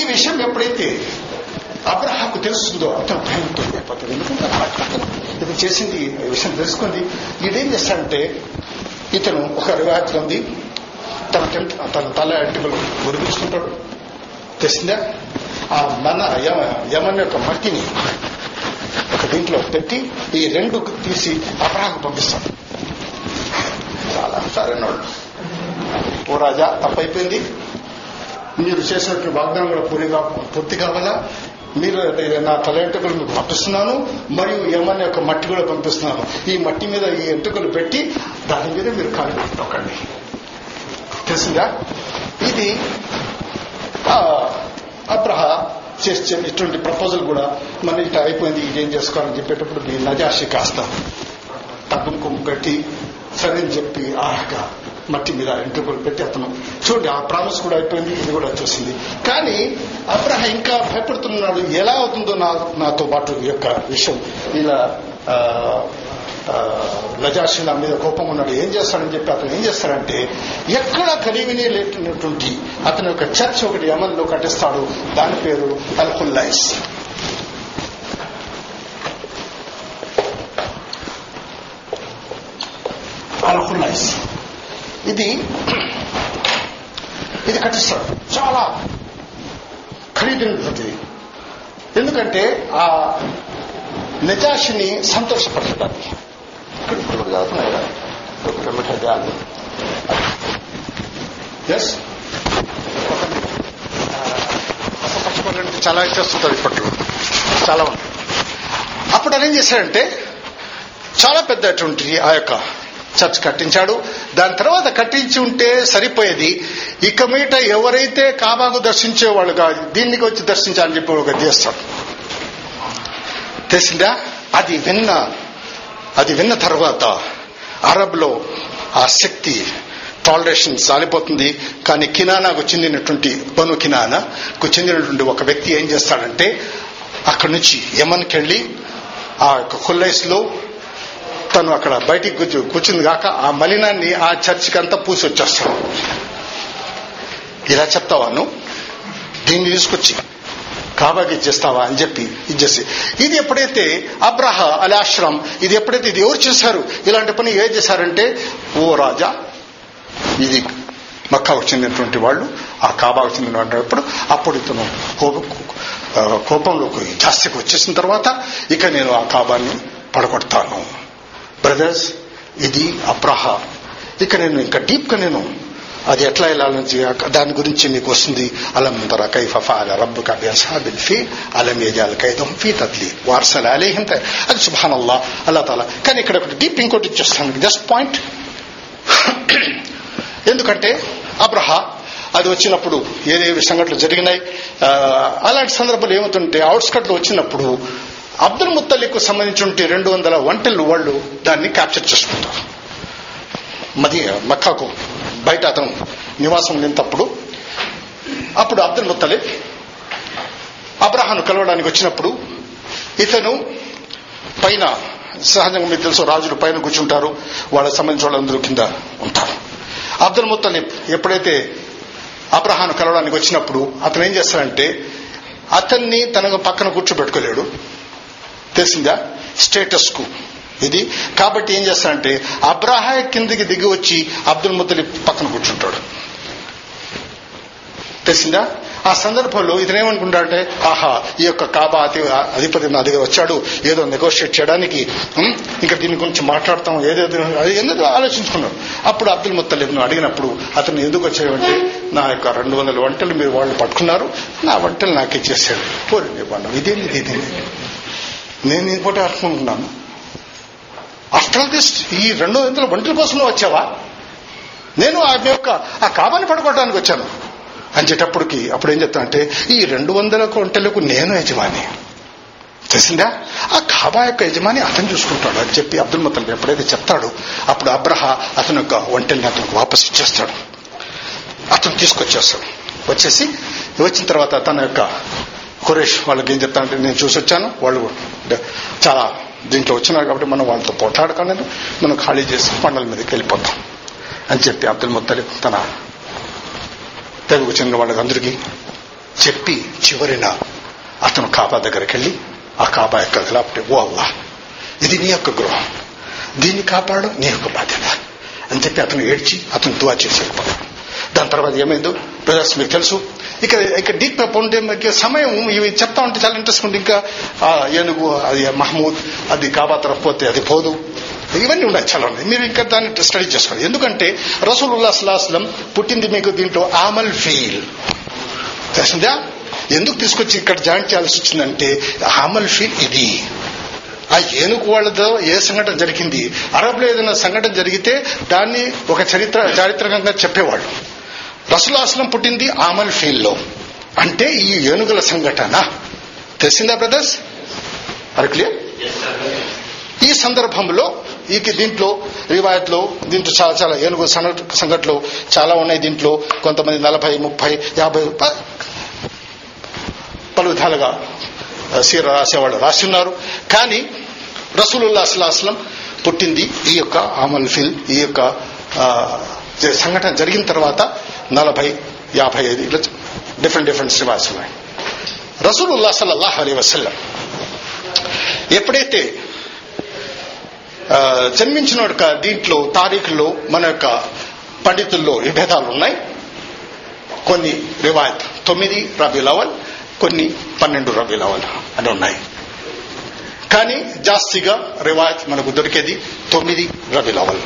ఈ విషయం ఎప్పుడైతే అబ్రహాకు తెలుస్తుందో అతను భయంతో అయిపోతాడు ఎందుకంటే ఇది చేసింది విషయం తెలుసుకుంది ఈడేం చేస్తాడంటే ఇతను ఒక రివాయత్ ఉంది. తన తన తల అడ్డుకలు గురిపించుకుంటాడు తెలిసిందా? ఆ మన యమ యమన్ యొక్క మట్టిని ఒక దీంట్లో పెట్టి ఈ రెండు తీసి అపరాహం పంపిస్తాడు చాలా సరైనోళ్ళు. ఓ రాజా తప్పైపోయింది. మీరు చేసినట్టు వాగ్దానం కూడా పూర్తిగా పూర్తి కావాలా? మీరు నా తల ఎంటుకలు మీకు పంపిస్తున్నాను మరియు ఏమని యొక్క మట్టి కూడా పంపిస్తున్నాను. ఈ మట్టి మీద ఈ ఎంటుకలు పెట్టి దాని మీద మీరు కాలు పెట్టకండి తెలిసిందా? ఇది ఆ, అబ్రహ చేసి ఇటువంటి ప్రపోజల్ కూడా మన ఇట్లా అయిపోయింది ఇదేం చేసుకోవాలని చెప్పేటప్పుడు మీ నజాషి కాస్త తగ్గుముఖం పెట్టి సరే అని చెప్పి ఆహగా మట్టి మీద ఎంట్రుకలు పెట్టి అతను చూడండి ఆ ప్రామిస్ కూడా అయిపోయింది ఇది కూడా వచ్చేసింది. కానీ అబ్రహ ఇంకా భయపడుతున్నాడు ఎలా అవుతుందో నా నాతో పాటు యొక్క విషయం. ఇలా ఆ, నజాషి నా మీద కోపం ఉన్నాడు ఏం చేస్తాడని చెప్పి అతను ఏం చేస్తాడంటే ఎక్కడ కలివిని లేనటువంటి అతని యొక్క చర్చ్ ఒకటి యమన్లో కట్టిస్తాడు. దాని పేరు అల్హుల్లైస్ అల్హుల్లైస్ ఇది ఇది కట్టిస్తాడు. చాలా ఖరీదైనటువంటిది. ఎందుకంటే ఆ నిజాషిని సంతోషపరచడానికి. ఇప్పుడు చదువుతున్నాయి కదా ఎస్ చాలా ఇచ్చేస్తుంటారు ఇప్పట్లో చాలా మంది అప్పుడు ఆయన ఏం చేశాడంటే చాలా పెద్దటువంటి ఆ యొక్క చర్చ్ కట్టించాడు దాని తర్వాత కట్టించి ఉంటే సరిపోయేది ఇక మీట ఎవరైతే కాబాకు దర్శించేవాళ్ళు కాదు దీనికి వచ్చి దర్శించాలని చెప్పి ఒక చేస్తాడు తెలిసిందా అది విన్న అది విన్న తర్వాత అరబ్లో ఆ శక్తి టాలరేషన్ సాలిపోతుంది. కానీ కినానాకు చెందినటువంటి బను కినానాకు చెందినటువంటి ఒక వ్యక్తి ఏం చేస్తాడంటే అక్కడి నుంచి యమన్కి వెళ్ళి ఆ యొక్క కుల్లైస్లో తను అక్కడ బయటికి కూర్చు కూర్చుంది కాక ఆ మలినాన్ని ఆ చర్చికి అంతా పూసి వచ్చేస్తాడు ఇలా చెప్తావాను దీన్ని తీసుకొచ్చి కాబాకి ఇచ్చేస్తావా అని చెప్పి ఇచ్చేసి ఇది ఎప్పుడైతే అబ్రహ అలాశ్రం ఇది ఎప్పుడైతే ఇది ఎవరు చేశారు? ఇలాంటి పని ఏం చేశారంటే ఓ రాజా ఇది మక్కాకు చెందినటువంటి వాళ్ళు ఆ కాబాకు చెందినప్పుడు అప్పుడు ఇతను కోప ఆ, కోపంలోకి జాస్తికి వచ్చేసిన తర్వాత ఇక నేను ఆ కాబాన్ని పడగొడతాను. బ్రదర్స్ ఇది అబ్రహ. ఇక నేను ఇంకా డీప్గా నేను అది ఎట్లా వెళ్ళాలని దాని గురించి మీకు వస్తుంది. అలం తర కైఫ ఫాల రబ్బుక బిఅస్హాబిల్ ఫీ అలం యజాల్ కైదహum ఫీ తద్లీ. వార్సల అలైహిం అది సుబ్హానల్లా అల్లా తాలా. కానీ ఇక్కడ ఒకటి డీప్ ఇంకోటి ఇచ్చేస్తాను జస్ట్ పాయింట్. <coughs> ఎందుకంటే అబ్రహ అది వచ్చినప్పుడు ఏదేవి సంఘటనలు జరిగినాయి. అలాంటి సందర్భాలు ఏమవుతుంటే అవుట్స్కట్లు వచ్చినప్పుడు అబ్దుల్ ముత్తలికు సంబంధించి రెండు వందల వంటలు వాళ్ళు దాన్ని క్యాప్చర్ చేసుకుంటారు. మది మక్కాకు. బయట అతను నివాసం లేనప్పుడు అప్పుడు అబ్దుల్ ముత్తలిబ్ అబ్రహాను కలవడానికి వచ్చినప్పుడు ఇతను పైన సహజంగా మీకు తెలుసు రాజులు పైన కూర్చుంటారు వాళ్ళకి సంబంధించిన వాళ్ళందరూ కింద ఉంటారు. అబ్దుల్ ముత్తలిబ్ ఎప్పుడైతే అబ్రహాను కలవడానికి వచ్చినప్పుడు అతను ఏం చేస్తాడంటే అతన్ని తన పక్కన కూర్చోబెట్టుకోలేడు. తెలిసిందా? స్టేటస్కు ఇది కాబట్టి ఏం చేస్తాడంటే అబ్రాహా కిందికి దిగి వచ్చి అబ్దుల్ ముత్తలిబ్ పక్కన కూర్చుంటాడు. తెలిసిందా? ఆ సందర్భంలో ఇతను ఏమనుకుంటాడంటే ఆహా ఈ యొక్క కాబా అతి అధిపతి నా దగ్గర వచ్చాడు ఏదో నెగోషియేట్ చేయడానికి ఇంకా దీని గురించి మాట్లాడతాం ఏదేదో ఎందుకు ఆలోచించుకున్నాడు? అప్పుడు అబ్దుల్ ముత్తలిబ్ను అడిగినప్పుడు అతను ఎందుకు వచ్చాడంటే నా యొక్క రెండు వందల వంటలు మీరు వాళ్ళు పట్టుకున్నారు నా వంటలు నాకు ఇచ్చేసాడు పోరండి వాళ్ళు ఇదేంటి ఇదేంటి నేను ఇంకోటి అర్థం ఆఫ్టర్ ఆల్ ఈ రెండు వందల వంటల కోసం వచ్చావా? నేను ఆమె యొక్క ఆ కాబాని పడుకోవడానికి వచ్చాను. అంచేటప్పటికి అప్పుడు ఏం చెప్తా అంటే ఈ రెండు వందల ఒంటెలకు నేను యజమాని. తెలిసిందా? ఆ కాబా యొక్క యజమాని అతను చూసుకుంటాడు. అని చెప్పి అబ్దుల్ ముత్తలిబ్ ఎప్పుడైతే చెప్తాడో అప్పుడు అబ్రహ అతను యొక్క ఒంటెల్ని అతనికి వాపస్ ఇచ్చేస్తాడు. అతను తీసుకొచ్చేస్తాడు. వచ్చేసి వచ్చిన తర్వాత తన యొక్క కురేష్ వాళ్ళకి ఏం చెప్తానంటే నేను చూసి వచ్చాను వాళ్ళు చాలా దీంట్లో వచ్చినారు కాబట్టి మనం వాళ్ళతో పోట్లాడకలేదు. మనం ఖాళీ చేసి పండల మీదకి వెళ్ళిపోతాం అని చెప్పి అబ్దుల్ ముత్తలిబ్ తన తెగుకు చెందిన వాళ్ళకందరికీ చెప్పి చివరిన అతను కాబా దగ్గరికి వెళ్ళి ఆ కాబా యొక్క గలాపటి ఓ అల్లా ఇది నీ యొక్క గృహం. దీన్ని కాపాడడం నీ యొక్క బాధ్యత అని చెప్పి అతను ఏడ్చి అతను దువా చేసి వెళ్ళిపోతాడు. దాని తర్వాత ఏమైందో బ్రదర్స్ మీకు తెలుసు. ఇక ఇక డీప్ ఉంటే మీకు సమయం ఇవి చెప్తా ఉంటే చాలా ఇంట్రెస్ట్ ఉంది ఇంకా ఏనుగు అది మహమూద్ అది కాబా తరఫు పోతే అది పోదు. ఇవన్నీ ఉన్నాయి చాలా ఉన్నాయి. మీరు ఇంకా దాన్ని స్టడీ చేసుకోండి ఎందుకంటే రసూలుల్లా సలాహం పుట్టింది మీకు దీంట్లో ఆమల్ ఫీల్. తెలిసిందా? ఎందుకు తీసుకొచ్చి ఇక్కడ జాయిన్ చేయాల్సి వచ్చిందంటే ఆమల్ ఫీల్ ఇది. ఆ ఏనుగు వాళ్ళతో ఏ సంఘటన జరిగింది? అరబ్లో ఏదైనా సంఘటన జరిగితే దాన్ని ఒక చరిత్ర చారిత్రకంగా చెప్పేవాళ్ళు. రసులాసనం పుట్టింది ఆమల్ ఫీల్లో అంటే ఈ ఏనుగుల సంఘటన. తెలిసిందా బ్రదర్స్? అరే క్లియర్? ఈ సందర్భంలో ఈ దీంట్లో రివాయత్లో దీంట్లో చాలా చాలా ఏనుగు సంఘట- సంఘటనలు చాలా ఉన్నాయి దీంట్లో. కొంతమంది నలభై ముప్పై యాభై పలు విధాలుగా సీర రాసేవాళ్ళు రాసి ఉన్నారు కానీ రసూలుల్లా అస్లాస్లం పుట్టింది ఈ యొక్క ఆమల్ ఫిల్ ఈ యొక్క సంఘటన జరిగిన తర్వాత నలభై యాభై ఐదు ఇట్లా డిఫరెంట్ డిఫరెంట్ రివాయిస్ ఉన్నాయి రసూలుల్లా సల్లల్లాహు అలీ వసల్లం ఎప్పుడైతే జన్మించిన యొక్క దీంట్లో తారీఖుల్లో మన యొక్క పండితుల్లో విభేదాలు ఉన్నాయి. కొన్ని రివాయత్ తొమ్మిది రబీ లవల్ కొన్ని పన్నెండు రబీ లవల్ అని ఉన్నాయి. కానీ జాస్తిగా రివాయత్ మనకు దొరికేది తొమ్మిది రబీ లవల్.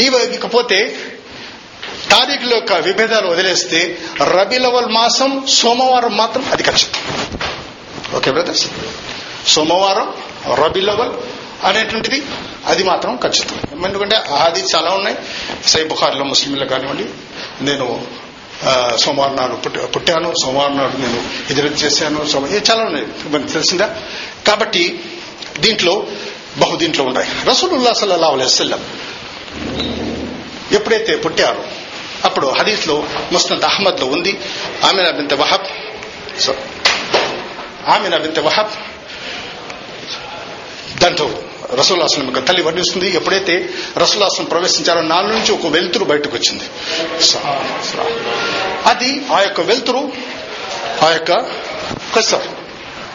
ఇకపోతే తారీఖుల యొక్క విభేదాలు వదిలేస్తే రబీ లవల్ మాసం సోమవారం మాత్రం అది ఖచ్చితం ఓకే బ్రదర్స్ సోమవారం రబిలవల్ అనేటువంటిది అది మాత్రం ఖచ్చితం ఎందుకంటే అది చాలా ఉన్నాయి. సై బుఖార్లో ముస్లింలు కానివ్వండి నేను సోమవారం నాడు పుట్ట- పుట్టాను సోమవారం నాడు నేను హిజరత్ చేశాను సోమ చాలా ఉన్నాయి. మనకు తెలిసిందా? కాబట్టి దీంట్లో బహు దీంట్లో ఉన్నాయి. రసూలుల్లా సల్లల్లాహు అలైహి వసల్లం ఎప్పుడైతే పుట్టారో అప్పుడు హదీస్లో ముస్నద్ అహ్మద్లో ఉంది. Amina bint Wahb. So Amina bint Wahb. దాంతో రసూలాసనం యొక్క తల్లి వర్ణిస్తుంది. ఎప్పుడైతే రసూలాసనం ప్రవేశించారో నాలుగు నుంచి ఒక వెలుతురు బయటకు వచ్చింది అది ఆ యొక్క వెలుతురు ఆ యొక్క కసర్.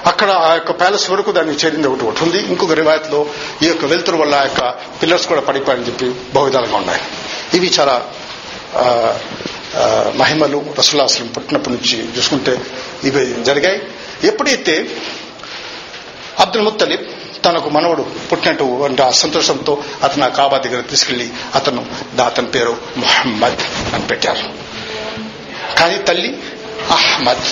అక్కడ ఆ యొక్క ప్యాలెస్ వరకు దానికి చేరింది ఒకటి ఒకటి ఉంది. ఇంకొక రివాయత్లో ఈ యొక్క వెలుతురు వల్ల ఆ యొక్క పిల్లర్స్ కూడా పడిపోయాయని చెప్పి బహువిధాలుగా ఉన్నాయి. ఇవి చాలా మహిమలు రసులాసులు పుట్టినప్పటి నుంచి చూసుకుంటే ఇవి జరిగాయి. ఎప్పుడైతే అబ్దుల్ ముత్తలిబ్ తనకు మనవడు పుట్టినట్టు అంటే ఆ సంతోషంతో అతను ఆ కాబా దగ్గర తీసుకెళ్ళి అతను దాతన్ అతని పేరు మొహమ్మద్ అని పెట్టారు. కానీ తల్లి అహ్మద్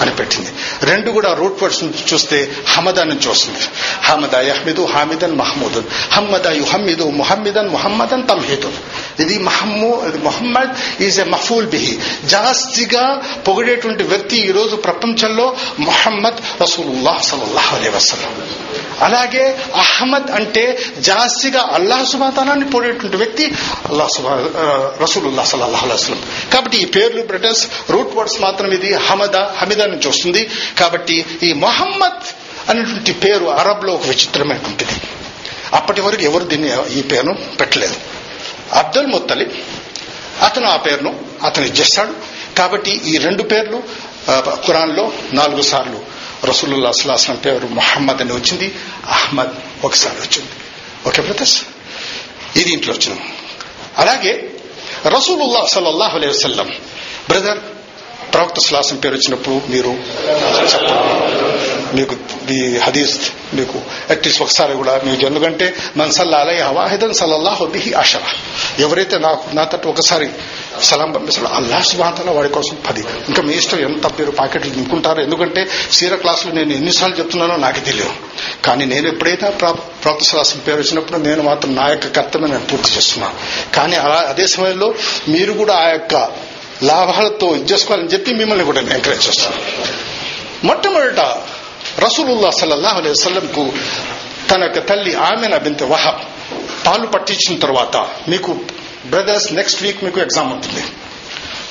అని పెట్టింది. రెండు కూడా రూట్ వర్డ్స్ నుంచి చూస్తే హమదా నుంచి వస్తుంది. హమదా యహ్మిదు హామిదన్ మహమూదన్. హమ్మద యుహమ్మిదు ముహమ్మిదన్ ముహమ్మదన్ తమ్హీదున్. ఇది మహమ్మూ మొహమ్మద్ ఈజ్ ఎ మఫూల్ బిహి. జాస్తిగా పొగిడేటువంటి వ్యక్తి ఈరోజు ప్రపంచంలో మొహమ్మద్ రసూలుల్లాహ్ సల్లల్లాహు అలే వసలం అలాగే అహ్మద్ అంటే జాస్తిగా అల్లాహ్ సుబాతానాన్ని పొగిడేటువంటి వ్యక్తి అల్లాహ్ సుబా రసూలుల్లా సల్లాహ్ అలైహి కాబట్టి ఈ పేర్లు బ్రిటన్స్ రూట్ వర్డ్స్ మాత్రం ఇది హమద హమిద నుంచి వస్తుంది. కాబట్టి ఈ మొహమ్మద్ అనేటువంటి పేరు అరబ్లో ఒక విచిత్రమైనటువంటిది. అప్పటి వరకు ఎవరు దీన్ని ఈ పేరును పెట్టలేదు. అబ్దుల్ ముత్తలిబ్. అతను ఆ పేరును అతను ఇచ్చేస్తాడు కాబట్టి ఈ రెండు పేర్లు ఖురాన్లో నాలుగు సార్లు రసూలుల్లా అసలాసం పేరు మొహమ్మద్ అని వచ్చింది. అహ్మద్ ఒకసారి వచ్చింది. ఓకే బ్రదర్స్ ఇది ఇంట్లో వచ్చిన. అలాగే రసూలుల్లా సల్లల్లాహు అలైహి వసల్లం బ్రదర్ ప్రవక్త సులాసం పేరు వచ్చినప్పుడు మీరు చెప్పండి. మీకు ఈ హదీస్ మీకు అట్లీస్ట్ ఒకసారి కూడా మీకు ఎందుకంటే మన సల్లా అలై వాహిదన్ సల్లల్లాహు బిహి అషరా ఎవరైతే నాకు నా తట్టు ఒకసారి సలాం పంపిస్తాడో అల్లాహ్ సుబాతల వాడి కోసం పది. ఇంకా మీ ఇష్టం ఎంత మీరు పాకెట్లు నింపుకుంటారో ఎందుకంటే సీర క్లాసులు నేను ఎన్నిసార్లు చెప్తున్నానో నాకు తెలియదు. కానీ నేను ఎప్పుడైతే ప్రాప్త సలాసం పేరు వచ్చినప్పుడు నేను మాత్రం నా యొక్క కర్తవ్యం నేను పూర్తి చేస్తున్నాను కానీ అదే సమయంలో మీరు కూడా ఆ యొక్క లాభాలతో ఇది చేసుకోవాలని చెప్పి మిమ్మల్ని కూడా నేను ఎంకరేజ్ చేస్తాను మొట్టమొదట రసూలుల్లా సల్లల్లాహు అలైహి వసల్లంకు తన యొక్క తల్లి ఆమెన బింత వహబ్ పాలు పట్టించిన తర్వాత మీకు బ్రదర్స్ నెక్స్ట్ వీక్ మీకు ఎగ్జామ్ ఉంటుంది.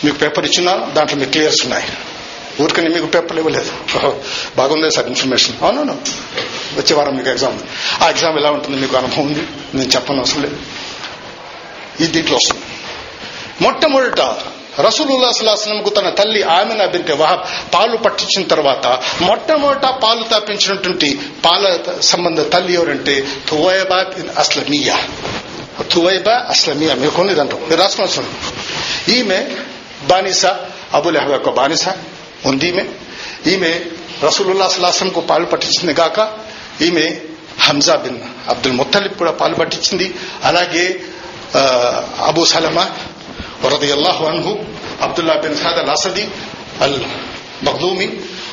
మీకు పేపర్ ఇచ్చినా దాంట్లో మీకు క్లియర్స్ ఉన్నాయి. ఊరికని మీకు పేపర్లు ఇవ్వలేదు. బాగుంది సార్ ఇన్ఫర్మేషన్ అవునవును oh, వచ్చే వారం మీకు ఎగ్జామ్ ఆ ఎగ్జామ్ ఎలా ఉంటుంది? మీకు అనుభవం ఉంది. నేను చెప్పను అసలు లేదు. ఇది దీంట్లో వస్తుంది. మొట్టమొదట రసూలుల్లా సలాహంకు తన తల్లి ఆమెన బింతే వహాబ్ పాలు పట్టించిన తర్వాత మొట్టమొదట పాలు తాపించినటువంటి పాల సంబంధ తల్లి ఎవరంటే తువైబా అస్లమియా. తువైబా అస్లమియా. మీకు ఉన్నదంటాం మీరు రాసుకోవాల్సిన ఈమె బానిస అబుల్ యొక్క బానిస ఉంది ఈమె. ఈమె రసూలుల్లా సలాహంకు పాలు పట్టించింది కాక ఈమె హంజా బిన్ అబ్దుల్ ముత్తలిబ్ కూడా పాలు పట్టించింది. అలాగే అబూ సలమా వరది అల్లాహు అన్హు Abdullah bin Saad al Asadi al Makhdoomi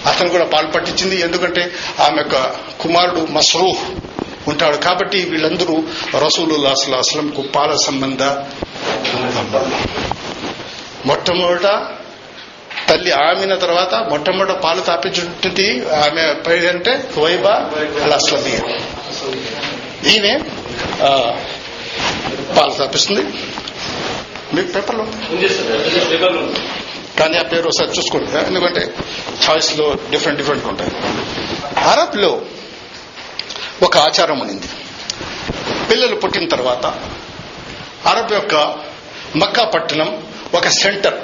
అతను కూడా పాలు పట్టించింది. ఎందుకంటే ఆమె యొక్క కుమారుడు మస్రూహ్ ఉంటాడు కాబట్టి వీళ్ళందరూ రసూలుల్లా అస్లంకు పాల సంబంధ మొట్టమొదట తల్లి ఆమెన తర్వాత మొట్టమొదట పాలు తాపించుంటుంది. ఆమె పేరు అంటే వైబా అల్ అస్లమియా ఈమె పాలు తాపిస్తుంది. మీకు పేపర్లో? కానీ ఆ పేరు ఒకసారి చూసుకోండి. ఎందుకంటే చాయిస్లో డిఫరెంట్ డిఫరెంట్ ఉంటాయి. అరబ్లో ఒక ఆచారం ఉన్నింది. పిల్లలు పుట్టిన తర్వాత అరబ్ యొక్క మక్కా పట్టణం ఒక సెంటర్.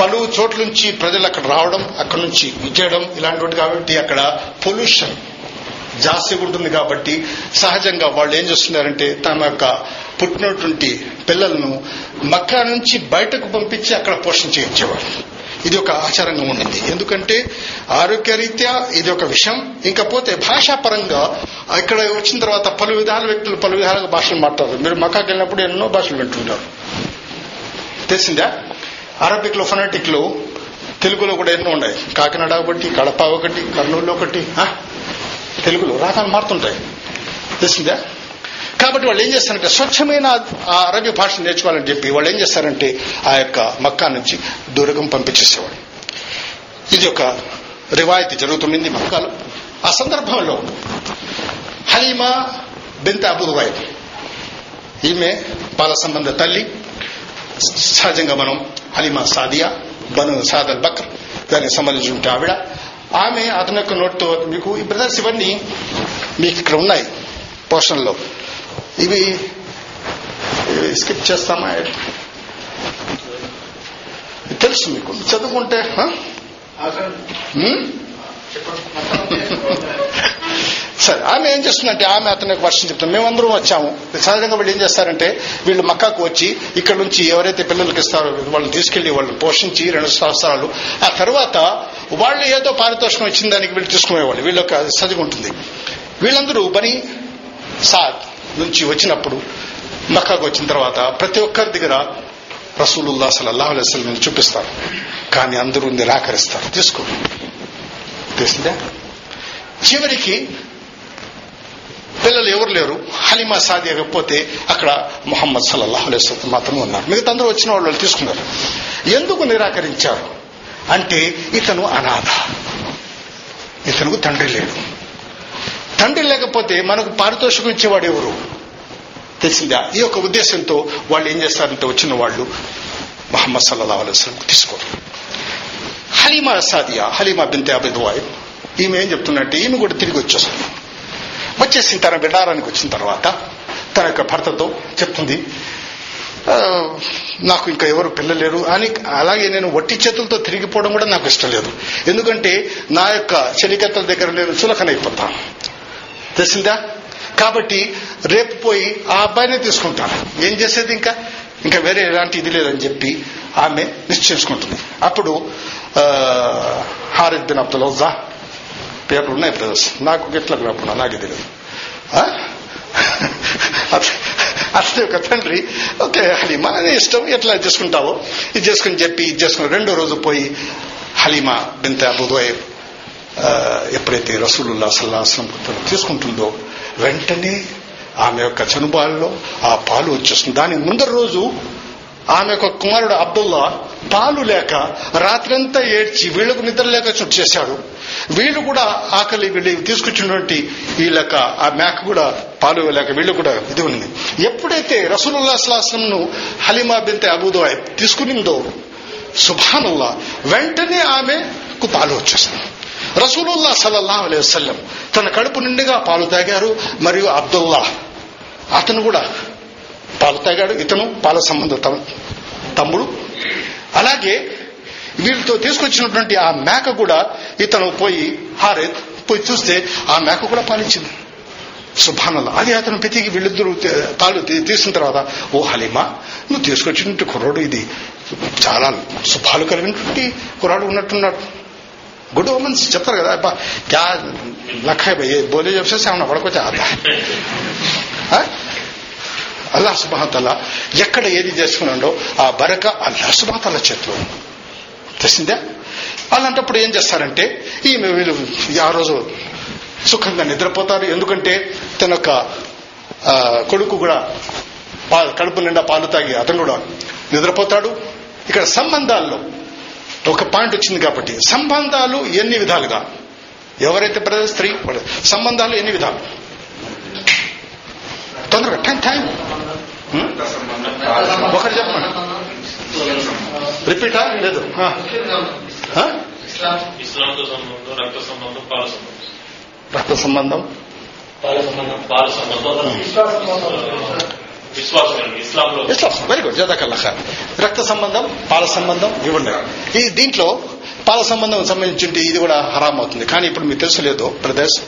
పలు చోట్ల నుంచి ప్రజలు అక్కడ రావడం అక్కడ నుంచి ఇచ్చేయడం ఇలాంటివి కాబట్టి అక్కడ పొల్యూషన్ జాస్తిగా ఉంటుంది కాబట్టి సహజంగా వాళ్ళు ఏం చేస్తున్నారంటే తమ యొక్క పుట్టినటువంటి పిల్లలను మక్కా నుంచి బయటకు పంపించి అక్కడ పోషణ చేయించేవారు. ఇది ఒక ఆచారంగా ఉండింది. ఎందుకంటే ఆరోగ్యరీత్యా ఇది ఒక విషయం. ఇంకపోతే భాషాపరంగా ఇక్కడ వచ్చిన తర్వాత పలు విధాల వ్యక్తులు పలు విధాలుగా భాషలు మాట్లాడతారు మీరు మక్కాకి వెళ్ళినప్పుడు ఎన్నో భాషలు వింటుంటారు. తెలిసిందా? అరబిక్లో ఫొనాటిక్లో తెలుగులో కూడా ఎన్నో ఉన్నాయి. కాకినాడ ఒకటి కడప ఒకటి కర్నూలు ఒకటి తెలుగులో రాకాలు మారుతుంటాయి. తెలిసిందా? కాబట్టి వాళ్ళు ఏం చేస్తారంటే స్వచ్ఛమైన ఆ అరబీ భాష నేర్చుకోవాలని చెప్పి వాళ్ళు ఏం చేస్తారంటే ఆ యొక్క మక్కా నుంచి దూరకం పంపించేసేవాడు ఇది ఒక రివాయతి జరుగుతుంది మక్కాలో. ఆ సందర్భంలో హలీమా బెంత అబుదుబాయి ఈమె పాల సంబంధ తల్లి సహజంగా మనం హలీమా సాదియా బను సాదల్ బక్ర్ దానికి సంబంధించిన ఆవిడ. ఆమె అతని యొక్క నోట్తో మీకు ఈ బ్రదర్స్ ఇవన్నీ మీకు ఇక్కడ ఉన్నాయి పోర్షన్లో. ఇవి స్కిప్ చేస్తామా? తెలుసు మీకు. చదువుకుంటే సరే ఆమె ఏం చేస్తుందంటే ఆమె అతని వర్షం చెప్తాం మేమందరం వచ్చాము. సహజంగా వీళ్ళు ఏం చేస్తారంటే వీళ్ళు మక్కాకు వచ్చి ఇక్కడ నుంచి ఎవరైతే పిల్లలకి ఇస్తారో వాళ్ళని తీసుకెళ్ళి వాళ్ళని పోషించి రెండు సంవత్సరాలు ఆ తర్వాత వాళ్ళు ఏదో పారితోషికం ఇచ్చిన దానికి వీళ్ళు తీసుకునేవాళ్ళు. వీళ్ళకి ఉంటుంది. వీళ్ళందరూ బని సాద్. నుంచి వచ్చినప్పుడు మక్కాకు వచ్చిన తర్వాత ప్రతి ఒక్కరి దగ్గర రసూలుల్లా సలల్లాహు అలైస్లం చూపిస్తారు. కానీ అందరూ నిరాకరిస్తారు. తీసుకో. తెలిసిందే? చివరికి పిల్లలు ఎవరు లేరు? హలీమా సాదియకపోతే అక్కడ మొహమ్మద్ సల్లాహు అలైహి మాత్రమే ఉన్నారు. మిగతా అందరూ వచ్చిన వాళ్ళు వాళ్ళు తీసుకున్నారు. ఎందుకు నిరాకరించారు? అంటే ఇతను అనాథ. ఇతనుకు తండ్రి లేడు. తండ్రి లేకపోతే మనకు పారితోషికం ఇచ్చేవాడు ఎవరు? తెలిసిందా? ఈ యొక్క ఉద్దేశంతో వాళ్ళు ఏం చేస్తారంటే వచ్చిన వాళ్ళు మహమ్మద్ సల్లా అలైస్లం తీసుకోరు. హలీమా సాదియా హలీమా బింతే అబిద్వాయ్ ఈమె ఏం చెప్తున్నట్టే ఈమె కూడా తిరిగి వచ్చేస్తుంది. వచ్చేసి తన విడారానికి వచ్చిన తర్వాత తన యొక్క భర్తతో చెప్తుంది నాకు ఇంకా ఎవరు పిల్లలేరు అని అలాగే నేను వట్టి చేతులతో తిరిగిపోవడం కూడా నాకు ఇష్టం లేదు. ఎందుకంటే నా యొక్క చెలికత్తల దగ్గర నేను చులకనైపోతాను తెలిసిందా కాబట్టి రేపు పోయి ఆ అబ్బాయినే తీసుకుంటాను. ఏం చేసేది ఇంకా? ఇంకా వేరే ఎలాంటి ఇది లేదని చెప్పి ఆమె నిశ్చయించుకుంటుంది అప్పుడు హారిద్ బిన్ అబ్దుల్ ఉజ్జా పేర్లు ఉన్నాయి బ్రదర్స్. నాకు ఎట్లా జ్ఞాపకం నాకు ఇది లేదు అట్లే ఒక తండ్రి ఓకే హలీమా నీ ఇష్టం ఎట్లా చేసుకుంటావో ఇది చేసుకుని చెప్పి ఇది చేసుకుని రెండో రోజు పోయి హలీమా బింత అబుదోయ్ ఎప్పుడైతే రసూలుల్లా సల్లాహం తీసుకుంటుందో వెంటనే ఆమె యొక్క చనుబాల్లో ఆ పాలు వచ్చేస్తుంది. దాని ముందర రోజు ఆమె యొక్క కుమారుడు అబ్దుల్లా పాలు లేక రాత్రంతా ఏడ్చి వీళ్ళకు నిద్ర లేక చుట్టు చేశాడు. వీళ్ళు కూడా ఆకలి వీళ్ళు తీసుకొచ్చినటువంటి వీళ్ళక ఆ మేక కూడా పాలు లేక వీళ్ళు కూడా ఇది ఉంది. ఎప్పుడైతే రసూలుల్లా సలాహంను హలీమా బింతే అబూదో తీసుకునిందో సుభానుల్లా వెంటనే ఆమెకు పాలు వచ్చేసింది రసూలుల్లా సల్లల్లాహు అలై వసల్లం తన కడుపు నిండుగా పాలు తాగారు మరియు అబ్దుల్లా అతను కూడా పాలు తాగాడు. ఇతను పాల సంబంధ తమ- తమ్ముడు. అలాగే వీళ్ళతో తీసుకొచ్చినటువంటి ఆ మేక కూడా ఇతను పోయి హారే పోయి చూస్తే ఆ మేక కూడా పాలించింది. సుభానల్లా. అది అతను పెతికి వీళ్ళిద్దరూ పాలు తీసిన తర్వాత ఓ హలీమా నువ్వు తీసుకొచ్చినట్టు కుర్రాడు ఇది. చాలా శుభాలు కలిగినటువంటి కుర్రాడు ఉన్నట్టున్నాడు. గుడ్ ఉమెన్స్ చెప్తారు కదా అబ్బా క్యా లక్క బోలే చెప్తే సామన్నా పడుకోవచ్చు ఆ? అల్లా సుబాతల్లా ఎక్కడ ఏది చేసుకున్నాడో ఆ బరక అల్లా సుబాతల్లా చేతిలో తెలిసిందే? అలాంటప్పుడు ఏం చేస్తారంటే ఈమె వీళ్ళు ఆ రోజు సుఖంగా నిద్రపోతారు. ఎందుకంటే తన యొక్క కొడుకు కూడా పా- కడుపు నిండా పాలు తాగి అతను కూడా నిద్రపోతాడు. ఇక్కడ సంబంధాల్లో ఒక పాయింట్ వచ్చింది కాబట్టి సంబంధాలు ఎన్ని విధాలుగా? ఎవరైతే బ్రదర్ స్త్రీ వాళ్ళు సంబంధాలు ఎన్ని విధాలు? తొందరగా టైం టైం? ఒకటి చెప్పండి. రిపీటా? లేదు. రక్త సంబంధం. విశ్వాసం వెరీ గుడ్ జదాకల్లా ఖాన్ రక్త సంబంధం పాల సంబంధం ఇవ్వండి ఈ దీంట్లో పాల సంబంధం సంబంధించి ఇది కూడా హరాం అవుతుంది. కానీ ఇప్పుడు మీకు తెలుసలేదు బ్రదర్స్.